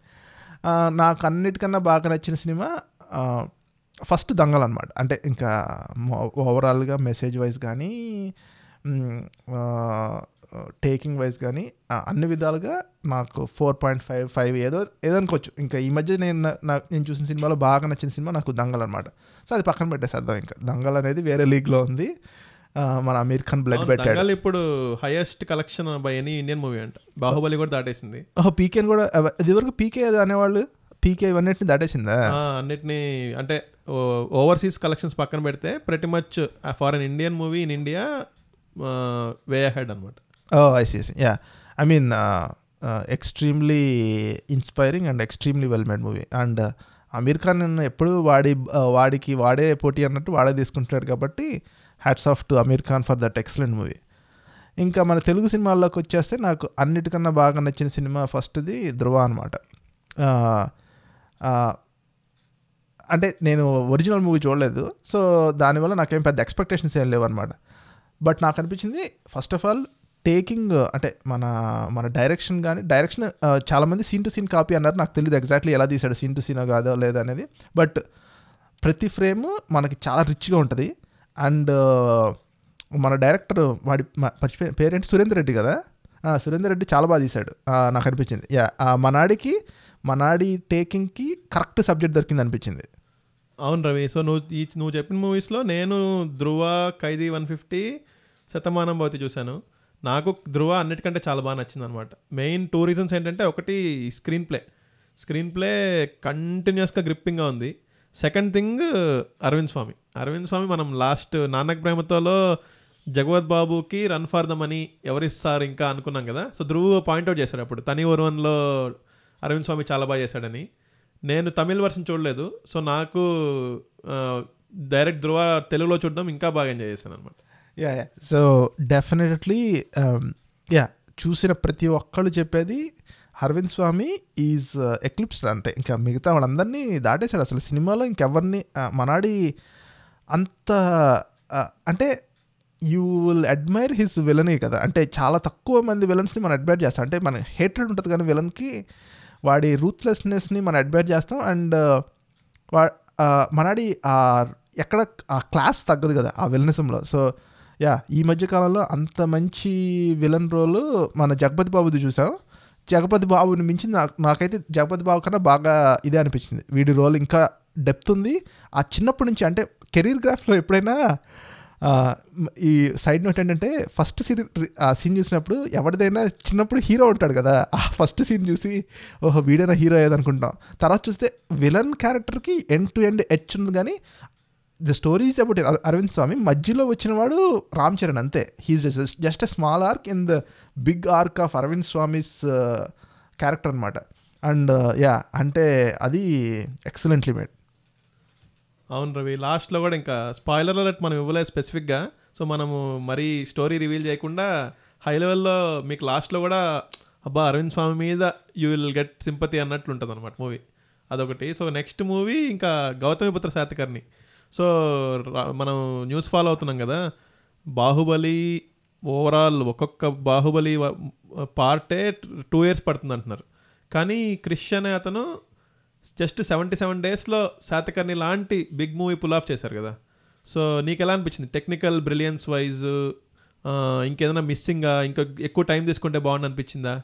నాకు అన్నిటికన్నా బాగా నచ్చిన సినిమా ఫస్ట్ దంగల్ అనమాట అంటే ఇంకా ఓవరాల్గా మెసేజ్ వైజ్ కానీ టేకింగ్ వైజ్ కానీ అన్ని విధాలుగా నాకు ఫోర్ పాయింట్ ఫైవ్ ఫైవ్ ఏదో ఏదో అనుకోవచ్చు. ఇంకా ఈ మధ్య నేను నా- నేను చూసిన సినిమాలో బాగా నచ్చిన సినిమా నాకు దంగల్ అనమాట సో అది పక్కన పెట్టేసేద్దాం ఇంకా. దంగల్ అనేది వేరే లీగ్లో ఉంది. మన అమీర్ ఖాన్ బ్లడ్ పెట్టాడు. ఇప్పుడు highest collection by any Indian movie అంట. బాహుబలి కూడా దాటేసింది. పీకేని కూడా ఇది వరకు పీకే అనేవాళ్ళు? పీకే ఇవన్నిటిని దాటేసిందా? అన్నిటినీ అంటే ఓవర్సీస్ కలెక్షన్స్ పక్కన పెడితే ప్రతి much far an Indian movie in India way head అనమాట ఓ ICS yeah I mean extremely inspiring and extremely well made movie and Aamir Khan ఎప్పుడు వాడి వాడికి వాడే పోటీ అన్నట్టు వాడే తీసుకుంటాడు కాబట్టి hats off to Aamir Khan for that excellent movie ఇంకా మన తెలుగు సినిమాల్లోకి వచ్చేస్తే నాకు అన్నిటికన్నా బాగా నచ్చిన సినిమా ఫస్ట్ది ధ్రువ అనమాట అంటే నేను ఒరిజినల్ మూవీ చూడలేదు. సో దానివల్ల నాకేం పెద్ద ఎక్స్పెక్టేషన్స్ ఏం లేవు అనమాట బట్ నాకు అనిపించింది ఫస్ట్ ఆఫ్ ఆల్ టేకింగ్ అంటే మన మన డైరెక్షన్ కానీ డైరెక్షన్ చాలామంది సీన్ టు సీన్ కాపీ అన్నారు. నాకు తెలియదు ఎగ్జాక్ట్లీ ఎలా తీశాడు సీన్ టు సీన్ కాదో లేదనేది అనేది. బట్ ప్రతి ఫ్రేమ్ మనకి చాలా రిచ్గా ఉంటుంది. అండ్ మన డైరెక్టర్ వాడి పేరేంటి? సురేందర్ రెడ్డి కదా? సురేందర్ రెడ్డి చాలా బాగా తీశాడు. నాకు అనిపించింది. యా మనాడికి మనాడి టేకింగ్కి కరెక్ట్ సబ్జెక్ట్ దొరికింది అనిపించింది. అవును రవి. సో నువ్వు ఈ నువ్వు చెప్పిన మూవీస్లో నేను ధృవ ఖైదీ వన్ ఫిఫ్టీ శతమానం భవతి చూశాను. నాకు ధృవ అన్నిటికంటే చాలా బాగా నచ్చింది అనమాట మెయిన్ టూ రీజన్స్ ఏంటంటే ఒకటి స్క్రీన్ ప్లే. స్క్రీన్ ప్లే కంటిన్యూస్గా గ్రిప్పింగ్గా ఉంది. సెకండ్ థింగ్ అరవింద్ స్వామి అరవింద్ స్వామి మనం లాస్ట్ నానక్ ప్రేమతోలో జగవత్ బాబుకి రన్ ఫార్ ద మనీ ఎవరిస్తారు ఇంకా అనుకున్నాం కదా? సో ధ్రువ్ పాయింట్అవుట్ చేశాడు అప్పుడు. తని ఓర్వన్లో అరవింద్ స్వామి చాలా బాగా చేశాడని. నేను తమిళ్ వర్షన్ చూడలేదు. సో నాకు డైరెక్ట్ ధ్రువ తెలుగులో చూడడం ఇంకా బాగా ఎంజాయ్ చేశాను అనమాట yeah yeah so definitely yeah చూసిన ప్రతి ఒక్కళ్ళు చెప్పేది అరవింద్ స్వామి ఈజ్ ఎక్లిప్స్డ్ అంటే ఇంకా మిగతా వాళ్ళందరినీ దాటేశాడు. అసలు సినిమాలో ఇంకెవరిని మనాడి అంత అంటే యూ విల్ అడ్మైర్ హిస్ విలనే కదా. అంటే చాలా తక్కువ మంది విలన్స్ని మనం అడ్మైర్ చేస్తాం. అంటే మన హేట్రెడ్ ఉంటుంది కానీ విలన్కి వాడి రూత్లెస్నెస్ని మనం అడ్మైర్ చేస్తాం. అండ్ వా మనాడి ఎక్కడ ఆ క్లాస్ తగ్గదు కదా ఆ విలనిజంలో సో యా ఈ మధ్య కాలంలో అంత మంచి విలన్ రోల్ మన జగపతి బాబుది చూసాం. జగపతి బాబుని మించి నాకు నాకైతే జగపతి బాబు కన్నా బాగా ఇదే అనిపించింది. వీడి రోల్ ఇంకా డెప్త్ ఉంది. ఆ చిన్నప్పటి నుంచి అంటే కెరీర్ గ్రాఫ్లో ఎప్పుడైనా ఈ సైడ్ నోట్ ఏంటంటే ఫస్ట్ సీన్ ఆ సీన్ చూసినప్పుడు ఎవరిదైనా చిన్నప్పుడు హీరో ఉంటాడు కదా. ఆ ఫస్ట్ సీన్ చూసి ఓహో వీడైనా హీరో అయ్యేదనుకుంటాం. తర్వాత చూస్తే విలన్ క్యారెక్టర్కి ఎండ్ టు ఎండ్ హెచ్ ఉంది కానీ the stories about Aravind Swamy మధ్యలో వచ్చిన వాడు రామ్ చరణ్ అంతే. He's just a small arc in the big arc of Aravind Swamy's character అనమాట అండ్ యా అంటే అది ఎక్సలెంట్లీ మేడ్ అవును రవి లాస్ట్లో కూడా ఇంకా స్పాయిలర్ అలర్ట్ మనం ఇవ్వలేదు స్పెసిఫిక్గా సో మనము మరీ స్టోరీ రివీల్ చేయకుండా హై లెవెల్లో మీకు లాస్ట్లో కూడా అబ్బా అరవింద్ స్వామి మీద యూ విల్ గెట్ సింపతి అన్నట్లు ఉంటుంది అనమాట మూవీ అదొకటి. సో నెక్స్ట్ మూవీ ఇంకా గౌతమిపుత్ర శాతకర్ణి. సో మనం న్యూస్ ఫాలో అవుతున్నాం కదా. బాహుబలి ఓవరాల్ ఒక్కొక్క బాహుబలి పార్టే టూ ఇయర్స్ పడుతుంది అంటున్నారు. కానీ క్రిష్ అనే అతను జస్ట్ సెవెంటీ సెవెన్ డేస్లో శాతకర్ణి లాంటి బిగ్ మూవీ పుల్ ఆఫ్ చేశారు కదా. సో నీకు ఎలా అనిపించింది? టెక్నికల్ బ్రిలియన్స్ వైజ్ ఇంకేదైనా మిస్సింగా ఇంకా ఎక్కువ టైం తీసుకుంటే బాగుంది అనిపించిందా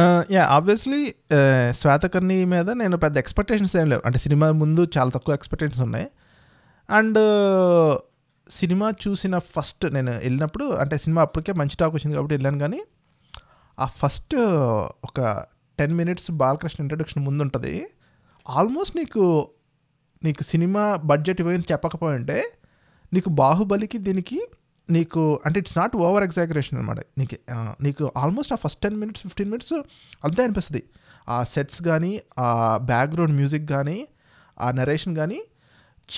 Uh, యా ఆబ్వియస్లీ uh, శ్వేతకర్ణి మీద నేను పెద్ద ఎక్స్పెక్టేషన్స్ ఏం లేవు. అంటే సినిమా ముందు చాలా తక్కువ ఎక్స్పెక్టేషన్స్ ఉన్నాయి. అండ్ uh, సినిమా చూసిన ఫస్ట్ నేను వెళ్ళినప్పుడు అంటే సినిమా అప్పటికే మంచి టాక్ వచ్చింది కాబట్టి వెళ్ళాను కానీ ఆ ఫస్ట్ ఒక టెన్ మినిట్స్ బాలకృష్ణ ఇంట్రడక్షన్ ముందు ఉంటుంది ఆల్మోస్ట్ నీకు నీకు సినిమా బడ్జెట్ ఇవ్వని చెప్పకపోయింటే నీకు బాహుబలికి దీనికి నీకు అంటే ఇట్స్ నాట్ ఓవర్ ఎగ్జాగరేషన్ అనమాట నీకు నీకు ఆల్మోస్ట్ ఆ first ten minutes fifteen minutes అంతే అనిపిస్తుంది. ఆ సెట్స్ కానీ ఆ బ్యాక్గ్రౌండ్ మ్యూజిక్ కానీ ఆ నరేషన్ కానీ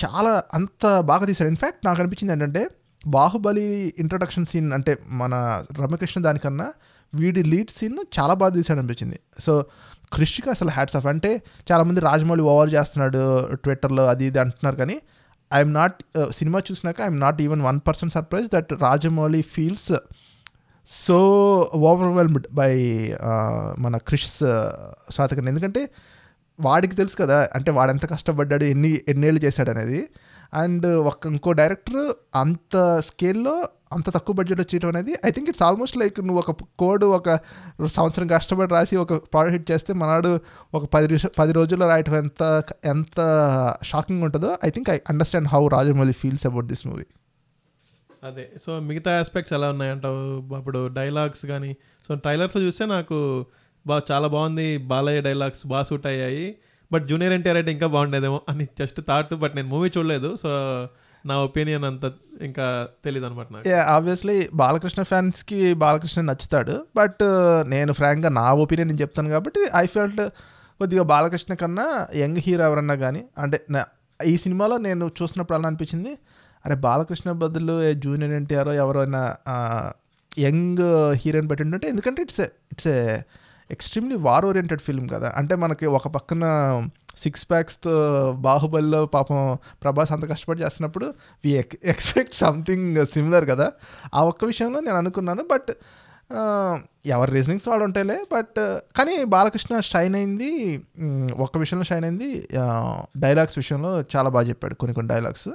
చాలా అంత బాగా తీశాడు ఇన్ఫ్యాక్ట్ నాకు అనిపించింది ఏంటంటే బాహుబలి ఇంట్రడక్షన్ సీన్ అంటే మన రమ్యకృష్ణ దానికన్నా వీడి లీడ్ సీన్ చాలా బాగా తీసాడు అనిపించింది. సో క్రిష్కి అసలు హ్యాట్స్ ఆఫ్ అంటే చాలామంది రాజమౌళి ఓవర్ చేస్తున్నాడు ట్విట్టర్లో అది ఇది అంటున్నారు కానీ ఐఎమ్ నాట్ సినిమా చూసినాక I'm not even one percent surprise that Rajamouli feels so overwhelmed by మన క్రిష్ uh, స్వాతకర్ణ ఎందుకంటే వాడికి తెలుసు కదా అంటే వాడు ఎంత కష్టపడ్డాడు ఎన్ని ఎన్నేళ్ళు చేశాడు అనేది అండ్ ఒక ఇంకో డైరెక్టర్ అంత స్కేల్లో అంత తక్కువ బడ్జెట్ వచ్చేయడం అనేది I think it's almost like నువ్వు ఒక కోడ్ ఒక సంవత్సరం కష్టపడి రాసి ఒక ప్రోడక్ట్ హిట్ చేస్తే మనాడు ఒక పది పది రోజుల్లో రాయటం ఎంత ఎంత షాకింగ్ ఉంటుందో I think I understand how Rajamouli feels about this movie అదే. సో మిగతా ఆస్పెక్ట్స్ ఎలా ఉన్నాయంటావు? అప్పుడు డైలాగ్స్ కానీ సో ట్రైలర్స్ చూస్తే నాకు బా చాలా బాగుంది. బాలయ్య డైలాగ్స్ బాగా సూట్ అయ్యాయి. బట్ జూనియర్ ఎన్టీఆర్ అయితే ఇంకా బాగుండేదేమో అని జస్ట్ థాట్ బట్ నేను మూవీ చూడలేదు సో నా ఒపీనియన్ అంత ఇంకా తెలియదు అనమాట నాకు ఆబ్వియస్లీ బాలకృష్ణ ఫ్యాన్స్కి బాలకృష్ణ నచ్చుతాడు బట్ uh, నేను ఫ్రాంక్గా నా ఒపీనియన్ నేను చెప్తాను కాబట్టి ఐ ఫెల్ట్ కొద్దిగా బాలకృష్ణ కన్నా యంగ్ హీరో ఎవరన్నా కానీ అంటే ఈ సినిమాలో నేను చూసినప్పుడు అలా అనిపించింది అరే బాలకృష్ణ బదులు జూనియర్ ఎన్టీఆర్ ఎవరైనా యంగ్ హీరోయిన్ పెట్టి ఉంటే ఎందుకంటే it's it's a extremely war oriented film కదా. అంటే మనకి ఒక పక్కన సిక్స్ ప్యాక్స్తో బాహుబలిలో పాపం ప్రభాస్ అంత కష్టపడి చేస్తున్నప్పుడు వి ఎక్స్పెక్ట్ సంథింగ్ సిమిలర్ కదా. ఆ ఒక్క విషయంలో నేను అనుకున్నాను బట్ ఎవరి రీజనింగ్స్ వాడు ఉంటాయిలే బట్ కానీ బాలకృష్ణ షైన్ అయింది. ఒక్క విషయంలో షైన్ అయింది. డైలాగ్స్ విషయంలో చాలా బాగా చెప్పాడు కొన్ని కొన్ని డైలాగ్స్.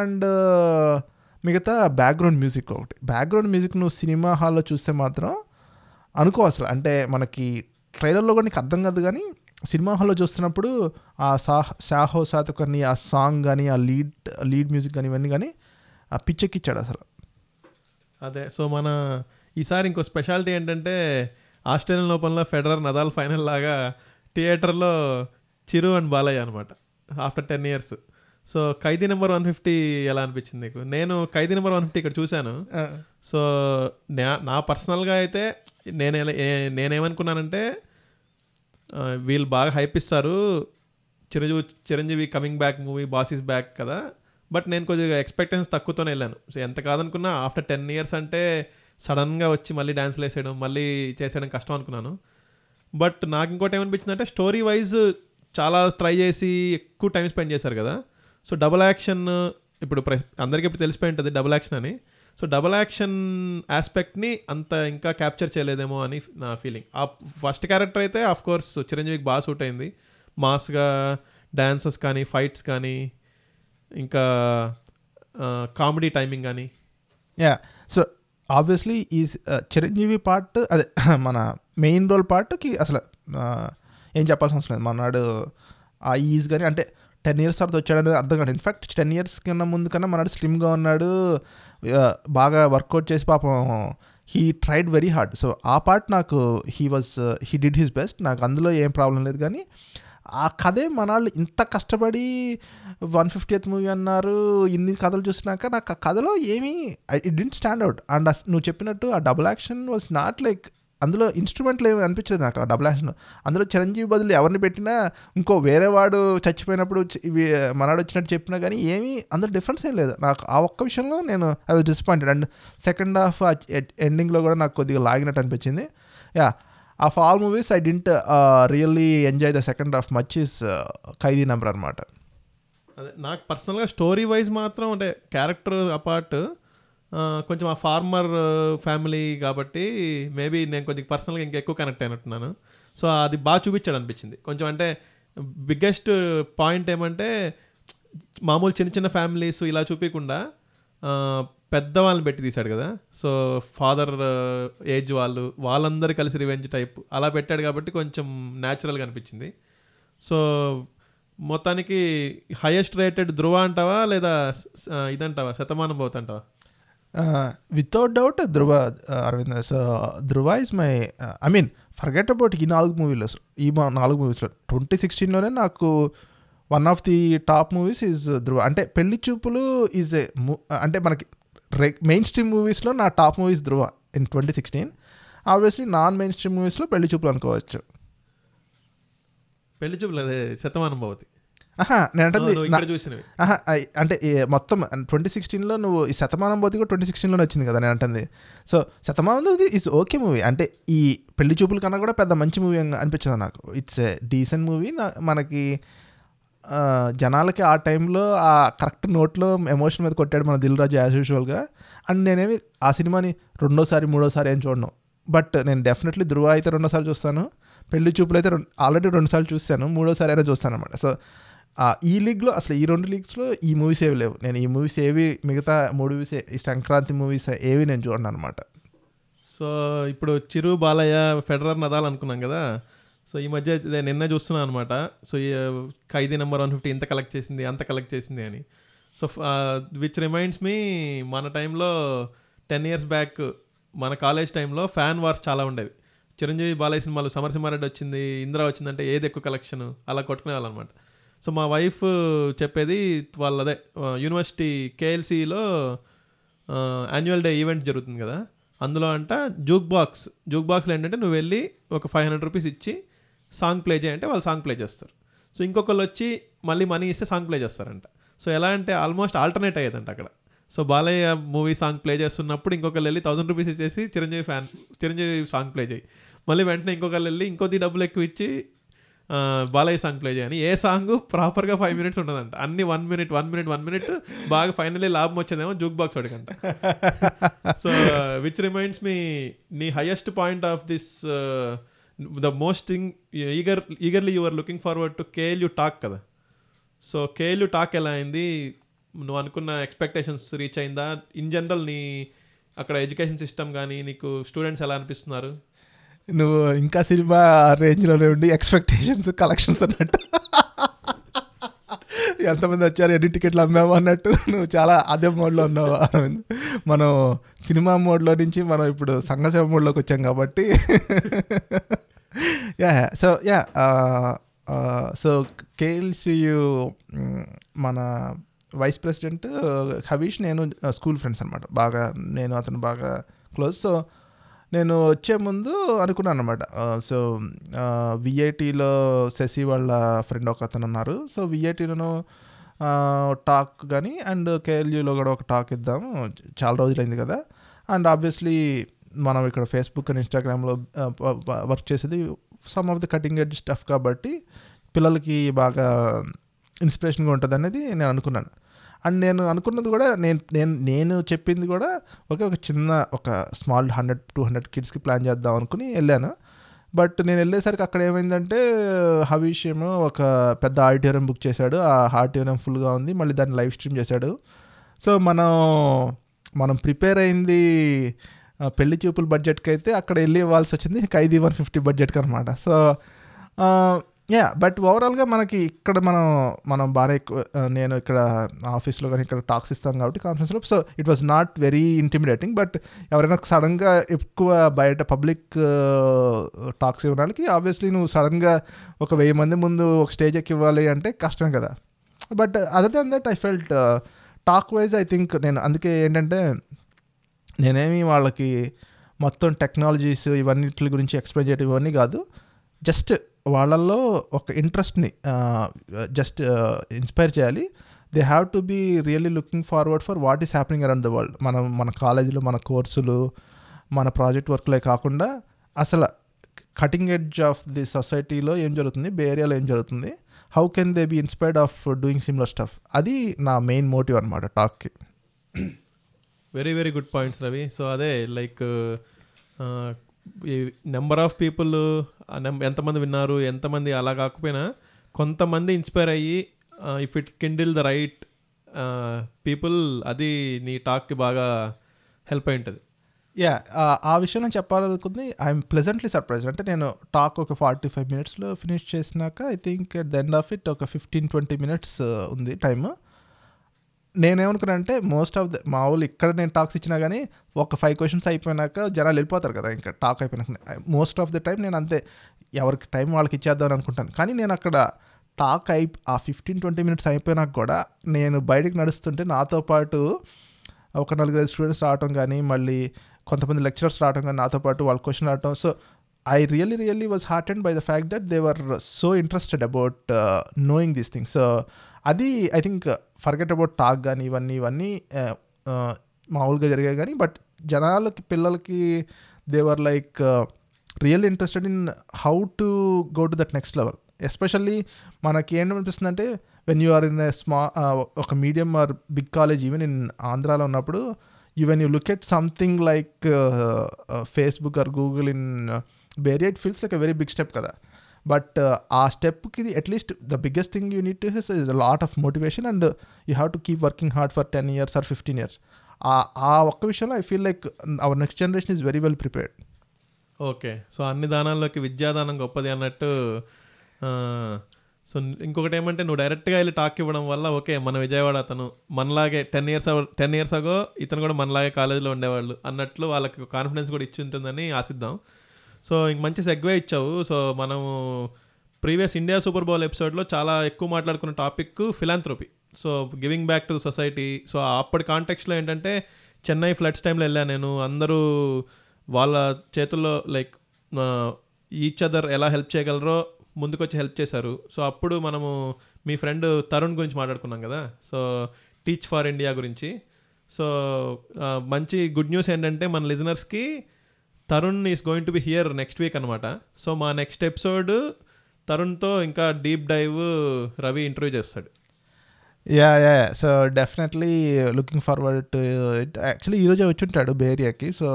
అండ్ మిగతా బ్యాక్గ్రౌండ్ మ్యూజిక్ ఒకటి. బ్యాక్గ్రౌండ్ మ్యూజిక్ నువ్వు సినిమా హాల్లో చూస్తే మాత్రం అనుకో అసలు. అంటే మనకి ట్రైలర్లో కూడా నీకు అర్థం కాదు కానీ సినిమా హాల్లో చూస్తున్నప్పుడు ఆ సా సాహో సాత్ కానీ ఆ సాంగ్ కానీ ఆ లీడ్ లీడ్ మ్యూజిక్ కానీ ఇవన్నీ కానీ ఆ పిచ్చెక్కిచ్చాడు అసలు. అదే. సో మన ఈసారి ఇంకో స్పెషాలిటీ ఏంటంటే ఆస్ట్రేలియన్ లోపల ఫెడరర్ నదాల్ ఫైనల్ లాగా థియేటర్లో చిరు అండ్ బాలయ్య అనమాట. After ten years. So Khaidi number one fifty ఎలా అనిపించింది నీకు? నేను ఖైదీ నెంబర్ వన్ ఫిఫ్టీ ఇక్కడ చూశాను. సో నా పర్సనల్గా అయితే నేను నేనేమనుకున్నానంటే వీళ్ళు బాగా హైప్ ఇస్తారు. Chiranjeevi Chiranjeevi coming back movie boss is back కదా. బట్ నేను కొద్దిగా ఎక్స్పెక్టెన్స్ తక్కువతోనే వెళ్ళాను. సో ఎంత కాదనుకున్నా ఆఫ్టర్ టెన్ ఇయర్స్ అంటే సడన్గా వచ్చి మళ్ళీ డ్యాన్స్లు వేసేయడం మళ్ళీ చేసేయడం కష్టం అనుకున్నాను. బట్ నాకు ఇంకోటి ఏమనిపించింది అంటే స్టోరీ వైజ్ చాలా ట్రై చేసి ఎక్కువ టైం స్పెండ్ చేశారు కదా. సో డబుల్ యాక్షన్ ఇప్పుడు ప్ర అందరికీ ఇప్పుడు తెలిసిపోయి ఉంటుంది డబుల్ యాక్షన్ అని. సో డబుల్ యాక్షన్ ఆస్పెక్ట్ని అంత ఇంకా క్యాప్చర్ చేయలేదేమో అని నా ఫీలింగ్. ఆ ఫస్ట్ క్యారెక్టర్ అయితే ఆఫ్ కోర్స్ చిరంజీవికి బాగా సూట్ అయింది. మాస్గా డ్యాన్సెస్ కానీ ఫైట్స్ కానీ ఇంకా కామెడీ టైమింగ్ కానీ. యా. సో ఆబ్వియస్లీ ఈ చిరంజీవి పార్ట్ అదే మన మెయిన్ రోల్ పార్ట్కి అసలు ఏం చెప్పాల్సిన అవసరం లేదు. నాడు ఆ ఈజ్ కానీ అంటే టెన్ ఇయర్స్ తర్వాత వచ్చాడనేది అర్థం కాదు ఇన్ఫాక్ట్ టెన్ ఇయర్స్ కన్నా ముందు కన్నా మనాడు స్లిమ్గా ఉన్నాడు. బాగా వర్కౌట్ చేసి పాపం he tried very hard so ఆ పార్ట్ నాకు he was he did his best నాకు అందులో ఏం ప్రాబ్లం లేదు కానీ ఆ కథే మనాళ్ళు ఇంత కష్టపడి వన్ ఫిఫ్టీ ఫిఫ్టీయత్ మూవీ అన్నారు ఇన్ని కథలు చూసినాక నాకు ఆ కథలో ఏమీ it didn't stand out and నువ్వు చెప్పినట్టు ఆ double action was not like అందులో ఇన్స్ట్రుమెంట్లు ఏమి అనిపించలేదు నాకు ఆ డబుల్ యాక్షన్ అందులో చిరంజీవి బదులు ఎవరిని పెట్టినా ఇంకో వేరే వాడు చచ్చిపోయినప్పుడు ఇవి మనవాడు వచ్చినట్టు చెప్పినా కానీ ఏమీ అందులో డిఫరెన్స్ ఏం లేదు. నాకు ఆ ఒక్క విషయంలో నేను I was disappointed and second half ఎండింగ్లో కూడా నాకు కొద్దిగా లాగినట్టు అనిపించింది. Yeah of all movies I didn't really enjoy the second half much is Khaidi number అనమాట అదే నాకు పర్సనల్గా స్టోరీ వైజ్ మాత్రం అంటే క్యారెక్టర్ అపార్ట్ కొంచెం ఆ ఫార్మర్ ఫ్యామిలీ కాబట్టి మేబీ నేను కొంచెం పర్సనల్గా ఇంకా ఎక్కువ కనెక్ట్ అయినట్టున్నాను. సో అది బాగా చూపించాడు అనిపించింది కొంచెం అంటే బిగ్గెస్ట్ పాయింట్ ఏమంటే మామూలు చిన్న చిన్న ఫ్యామిలీస్ ఇలా చూపించకుండా పెద్దవాళ్ళని పెట్టి తీశాడు కదా. సో ఫాదర్ ఏజ్ వాళ్ళు వాళ్ళందరూ కలిసి రివెంజ్ టైప్ అలా పెట్టాడు కాబట్టి కొంచెం న్యాచురల్గా అనిపించింది. సో మొత్తానికి హైయెస్ట్ రేటెడ్ ధృవ అంటావా లేదా ఇదంటావా? Shatamanam పోతుంటావా without doubt Dhruva Aravind so Dhruva is my I mean forget about ఈ నాలుగు మూవీలో ఈ నాలుగు మూవీస్లో ట్వంటీ సిక్స్టీన్లోనే నాకు one of the top movies is Dhruva అంటే పెళ్ళి చూపులు ఈజ్ ఏ uh, అంటే మనకి మెయిన్ స్ట్రీమ్ మూవీస్లో నా top movies Dhruva in twenty sixteen obviously non mainstream మూవీస్లో పెళ్ళి చూపులు అనుకోవచ్చు. పెళ్ళి చూపులు అదే శతమానం భవతి. నేను అంటే మొత్తం ట్వంటీ సిక్స్టీన్లో నువ్వు ఈ శతమానం పోతి కూడా ట్వంటీ సిక్స్టీన్లోనే వచ్చింది కదా నేను అంటుంది. So Shatamanam is okay movie అంటే ఈ పెళ్ళి చూపుల కన్నా కూడా పెద్ద మంచి మూవీ అనిపించింది నాకు. ఇట్స్ ఏ డీసెంట్ మూవీ మనకి జనాలకి ఆ టైంలో ఆ కరెక్ట్ నోట్లో ఎమోషన్ మీద కొట్టాడు మన దిల్ రాజు యాజ్ యూజువల్గా అండ్ నేనేమి ఆ సినిమాని రెండోసారి మూడోసారి ఏం చూడను. బట్ నేను డెఫినెట్లీ ధృవ అయితే రెండోసారి చూస్తాను. పెళ్ళి చూపులు అయితే ఆల్రెడీ రెండుసార్లు చూస్తాను మూడోసారి అయినా చూస్తాను అనమాట సో ఈ లీగ్లో అసలు ఈ రెండు లీగ్స్లో ఈ మూవీస్ ఏవి లేవు. నేను ఈ మూవీస్ ఏవి మిగతా మూవీస్ ఈ సంక్రాంతి మూవీస్ ఏవి నేను చూడను అనమాట సో ఇప్పుడు చిరు బాలయ్య ఫెడరర్ నదాల్ అనుకున్నాం కదా. సో ఈ మధ్య నిన్న చూస్తున్నాను అనమాట సో ఈ ఖైదీ నెంబర్ వన్ ఫిఫ్టీ ఇంత కలెక్ట్ చేసింది అంత కలెక్ట్ చేసింది అని. సో విచ్ రిమైండ్స్ మీ మన టైంలో టెన్ ఇయర్స్ బ్యాక్ మన కాలేజ్ టైంలో ఫ్యాన్ వార్స్ చాలా ఉండేవి. చిరంజీవి బాలయ్య సినిమాలు సమరసింహారెడ్డి వచ్చింది ఇందిరా వచ్చిందంటే ఏది ఎక్కువ కలెక్షన్ అలా కొట్టుకునే వాళ్ళు అనమాట సో మా వైఫ్ చెప్పేది వాళ్ళదే. యూనివర్సిటీ కేఎల్సీలో యాన్యువల్ డే ఈవెంట్ జరుగుతుంది కదా. అందులో అంట జూక్ బాక్స్. జూక్ బాక్స్లో ఏంటంటే నువ్వు వెళ్ళి ఒక ఫైవ్ హండ్రెడ్ రూపీస్ ఇచ్చి సాంగ్ ప్లే చేయంటే వాళ్ళు సాంగ్ ప్లే చేస్తారు. సో ఇంకొకళ్ళు వచ్చి మళ్ళీ మనీ ఇస్తే సాంగ్ ప్లే చేస్తారంట. సో ఎలా అంటే ఆల్మోస్ట్ ఆల్టర్నేట్ అయ్యేదంట అక్కడ. So Balayya movie song play చేస్తున్నప్పుడు ఇంకొకళ్ళు వెళ్ళి థౌసండ్ రూపీస్ ఇచ్చేసి Chiranjeevi fan Chiranjeevi song play చేయి. మళ్ళీ వెంటనే ఇంకొకళ్ళు వెళ్ళి ఇంకొద్ది డబ్బులు ఎక్కువ ఇచ్చి బాలయ్య సాంగ్ ప్లే చేయని. ఏ సాంగ్ ప్రాపర్గా ఫైవ్ మినిట్స్ ఉండదంట. అన్ని one minute one minute one minute బాగా ఫైనల్లీ లాభం వచ్చేదేమో జూక్ బాక్స్ అడిగంట. సో విచ్ రిమైండ్స్ మీ నీ highest point of this the most thing eager eagerly you're looking forward to K L U talk కదా. So K L U talk ఎలా అయింది? నువ్వు అనుకున్న ఎక్స్పెక్టేషన్స్ రీచ్ అయిందా? ఇన్ జనరల్ నీ అక్కడ ఎడ్యుకేషన్ సిస్టమ్ కానీ నీకు స్టూడెంట్స్ ఎలా అనిపిస్తున్నారు? నువ్వు ఇంకా సినిమా రేంజ్లోనే ఉండి ఎక్స్పెక్టేషన్స్ కలెక్షన్స్ అన్నట్టు. ఎంతమంది వచ్చారు ఎన్ని టికెట్లు అమ్మాము అన్నట్టు. నువ్వు చాలా అదే మోడ్లో ఉన్నావు అరవింద్. మనం సినిమా మోడ్లో నుంచి మనం ఇప్పుడు సంఘసేవ మోడ్లోకి వచ్చాం కాబట్టి. Yeah so yeah so K L C U మన వైస్ ప్రెసిడెంట్ హవీష్ నేను స్కూల్ ఫ్రెండ్స్ అనమాట బాగా నేను అతను బాగా క్లోజ్ సో నేను వచ్చే ముందు అనుకున్నాను అనమాట సో విఐటీలో శశి వాళ్ళ ఫ్రెండ్ ఒక అతను ఉన్నారు. సో విఐటీలోనూ టాక్ కానీ అండ్ కేఎల్యూలో కూడా ఒక టాక్ ఇద్దాం చాలా రోజులైంది కదా. అండ్ ఆబ్వియస్లీ మనం ఇక్కడ ఫేస్బుక్ అండ్ ఇన్స్టాగ్రామ్లో వర్క్ చేసేది some of the cutting edge stuff కాబట్టి పిల్లలకి బాగా ఇన్స్పిరేషన్గా ఉంటుంది అనేది నేను అనుకున్నాను. అండ్ నేను అనుకున్నది కూడా నేను నేను నేను చెప్పింది కూడా ఒకే ఒక చిన్న ఒక స్మాల్ హండ్రెడ్ టూ హండ్రెడ్ కిడ్స్కి ప్లాన్ చేద్దాం అనుకుని వెళ్ళాను. బట్ నేను వెళ్ళేసరికి అక్కడ ఏమైందంటే హవీష్ ఏమో ఒక పెద్ద ఆడిటోరియం బుక్ చేశాడు. ఆ ఆడిటోరియం ఫుల్గా ఉంది. మళ్ళీ దాన్ని లైవ్ స్ట్రీమ్ చేశాడు. సో మనం మనం ప్రిపేర్ అయింది పెళ్ళి చూపుల బడ్జెట్కి అయితే అక్కడ వెళ్ళి ఇవ్వాల్సి వచ్చింది ఖైదీ వన్ ఫిఫ్టీ బడ్జెట్కి అనమాట సో యా బట్ ఓవరాల్గా మనకి ఇక్కడ మనం మనం బాగా ఎక్కువ uh, నేను ఇక్కడ ఆఫీస్లో కానీ ఇక్కడ టాక్స్ ఇస్తాం కాబట్టి కాన్ఫరెన్స్లో so it was not very intimidating but ఎవరైనా సడన్గా ఎక్కువ బయట పబ్లిక్ uh, టాక్స్ ఇవ్వడానికి ఆబ్వియస్లీ నువ్వు సడన్గా ఒక వెయ్యి మంది ముందు ఒక స్టేజ్ ఎక్కి ఇవ్వాలి అంటే కష్టమే కదా. But other than that I felt talk wise I think నేను అందుకే ఏంటంటే నేనేమి వాళ్ళకి మొత్తం టెక్నాలజీస్ ఇవన్నిటి గురించి ఎక్స్ప్లెయిన్ చేయడం ఇవన్నీ కాదు. జస్ట్ వాళ్ళల్లో ఒక ఇంట్రెస్ట్ని జస్ట్ ఇన్స్పైర్ చేయాలి. They have to be really looking forward for what is happening around the world మనం మన కాలేజీలో మన కోర్సులు మన ప్రాజెక్ట్ వర్క్లే కాకుండా అసలు కటింగ్ ఎడ్జ్ ఆఫ్ ది సొసైటీలో ఏం జరుగుతుంది? బే ఏరియాలో ఏం జరుగుతుంది? How can they be inspired of doing similar stuff అది నా మెయిన్ మోటివ్ అనమాట టాక్కి very very good points Ravi so అదే లైక్ నెంబర్ ఆఫ్ పీపుల్ ఎంతమంది విన్నారు ఎంతమంది అలా కాకపోయినా కొంతమంది ఇన్స్పైర్ అయ్యి if it kindle the right people అది నీ టాక్కి బాగా హెల్ప్ అయి ఉంటుంది. యా ఆ విషయం నేను చెప్పాలనుకుంది ఐఎమ్ ప్లెజెంట్లీ సర్ప్రైజ్ అంటే నేను టాక్ ఒక ఫార్టీ ఫైవ్ మినిట్స్లో ఫినిష్ చేసినాక I think at the end of it ఒక ఫిఫ్టీన్ ట్వంటీ మినిట్స్ ఉంది టైమ్ నేనేమనుకున్నా అంటే మోస్ట్ ఆఫ్ ద మా వాళ్ళు ఇక్కడ నేను టాక్స్ ఇచ్చినా కానీ ఒక ఫైవ్ క్వశ్చన్స్ అయిపోయినాక జనాలు వెళ్ళిపోతారు కదా ఇంకా టాక్ అయిపోయినాక. మోస్ట్ ఆఫ్ ద టైం నేను అంతే ఎవరికి టైం వాళ్ళకి ఇచ్చేద్దాం అనుకుంటాను. కానీ నేను అక్కడ టాక్ అయి ఆ ఫిఫ్టీన్ ట్వంటీ మినిట్స్ అయిపోయినాక కూడా నేను బయటికి నడుస్తుంటే నాతో పాటు ఒక నలుగురు స్టూడెంట్స్ రావటం కానీ మళ్ళీ కొంతమంది లెక్చరర్స్ రావటం కానీ నాతో పాటు వాళ్ళ క్వశ్చన్ రావటం. So I really really was heart and by the fact that they were so interested about knowing these things so అది I think forget about talk కానీ ఇవన్నీ ఇవన్నీ మామూలుగా జరిగాయి కానీ బట్ జనాలకి పిల్లలకి they were like real interested in how to go to that next level especially మనకి ఏమనిపిస్తుంది అంటే when you are in a small ఒక medium or big college even in ఆంధ్రాలో ఉన్నప్పుడు you when you look at something like Facebook or Google in బేరియట్ feels like a very big step కదా. బట్ ఆ స్టెప్కి at least the biggest thing you need to his is lot of motivation and you have to keep working hard for ten years or fifteen years ఆ ఒక్క విషయంలో I feel like our next generation is very well prepared okay so అన్ని దానాల్లోకి విద్యాదానం గొప్పది అన్నట్టు సో ఇంకొకటి ఏమంటే నువ్వు డైరెక్ట్గా వెళ్ళి టాక్ ఇవ్వడం వల్ల ఓకే మన విజయవాడ అతను మనలాగే ten years ten years ago ఇతను కూడా మనలాగే కాలేజీలో ఉండేవాళ్ళు అన్నట్లు వాళ్ళకి కాన్ఫిడెన్స్ కూడా ఇచ్చి ఉంటుందని ఆశిద్దాం. సో ఇంక మంచి సెగ్వే ఇచ్చావు. సో మనము ప్రీవియస్ ఇండియా సూపర్ బౌల్ ఎపిసోడ్లో చాలా ఎక్కువ మాట్లాడుకున్న topic philanthropy. So giving back to society so అప్పటి కాంటెక్స్లో ఏంటంటే చెన్నై ఫ్లడ్స్ టైంలో వెళ్ళాను నేను. అందరూ వాళ్ళ చేతుల్లో లైక్ ఈచ్ అదర్ ఎలా హెల్ప్ చేయగలరో ముందుకొచ్చి హెల్ప్ చేశారు. సో అప్పుడు మనము మీ ఫ్రెండ్ తరుణ్ గురించి మాట్లాడుకున్నాం కదా. సో టీచ్ ఫర్ ఇండియా గురించి. సో మంచి గుడ్ న్యూస్ ఏంటంటే మన లిజనర్స్కి Tarun is going to be here next week అనమాట సో మా నెక్స్ట్ ఎపిసోడ్ తరుణ్తో ఇంకా డీప్ డైవ్ రవి ఇంటర్వ్యూ చేస్తాడు. Yeah yeah so definitely looking forward to it actually ఈరోజే వచ్చి ఉంటాడు బేరియాకి. So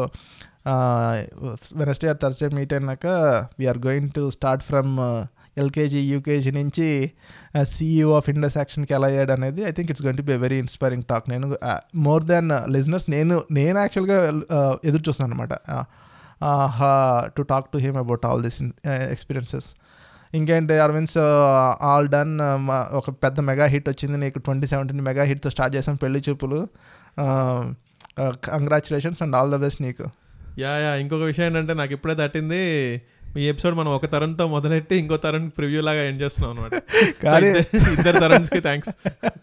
Wednesday or Thursday meet అయినాక we are going to start from LKG UKG నుంచి సీఈఓ ఆఫ్ ఇండస్ యాక్షన్కి ఎలా అయ్యాడు అనేది I think it's going to be very inspiring talk నేను మోర్ దాన్ లిజనర్స్ నేను నేను యాక్చువల్గా uh, ఎదురు చూస్తున్నాను అనమాట uh, to talk to him about all this experiences ఇంకేంటి అరవింద్స్ ఆల్ డన్ ఒక పెద్ద మెగా హిట్ వచ్చింది నీకు ట్వంటీ సెవెంటీన్ మెగా హిట్తో స్టార్ట్ చేసాం Pelli Choopulu. Congratulations and all the best నీకు. యా యా ఇంకొక విషయం ఏంటంటే నాకు ఇప్పుడే తట్టింది ఈ ఎపిసోడ్ మనం ఒక తరంతో మొదలెట్టి ఇంకో తరం ప్రివ్యూ లాగా ఎండ్ చేస్తున్నాం అనమాట కానీ ఇద్దరు తరన్స్కి థ్యాంక్స్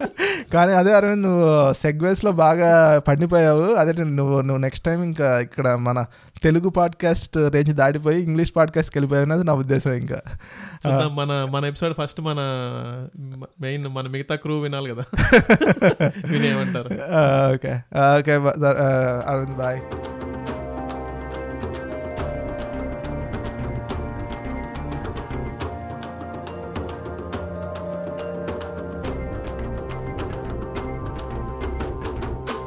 కానీ అదే అరవింద్ నువ్వు సెగ్వేస్లో బాగా పండిపోయావు. అదే నువ్వు నువ్వు నెక్స్ట్ టైం ఇంకా ఇక్కడ మన తెలుగు పాడ్కాస్ట్ రేంజ్ దాటిపోయి ఇంగ్లీష్ పాడ్కాస్ట్కి వెళ్ళిపోయావు అనేది నా ఉద్దేశం ఇంకా. మన మన ఎపిసోడ్ ఫస్ట్ మన మెయిన్ మన మిగతా క్రూ వినాలి కదా. వినేయమంటారు. ఓకే. Okay Aravind bye.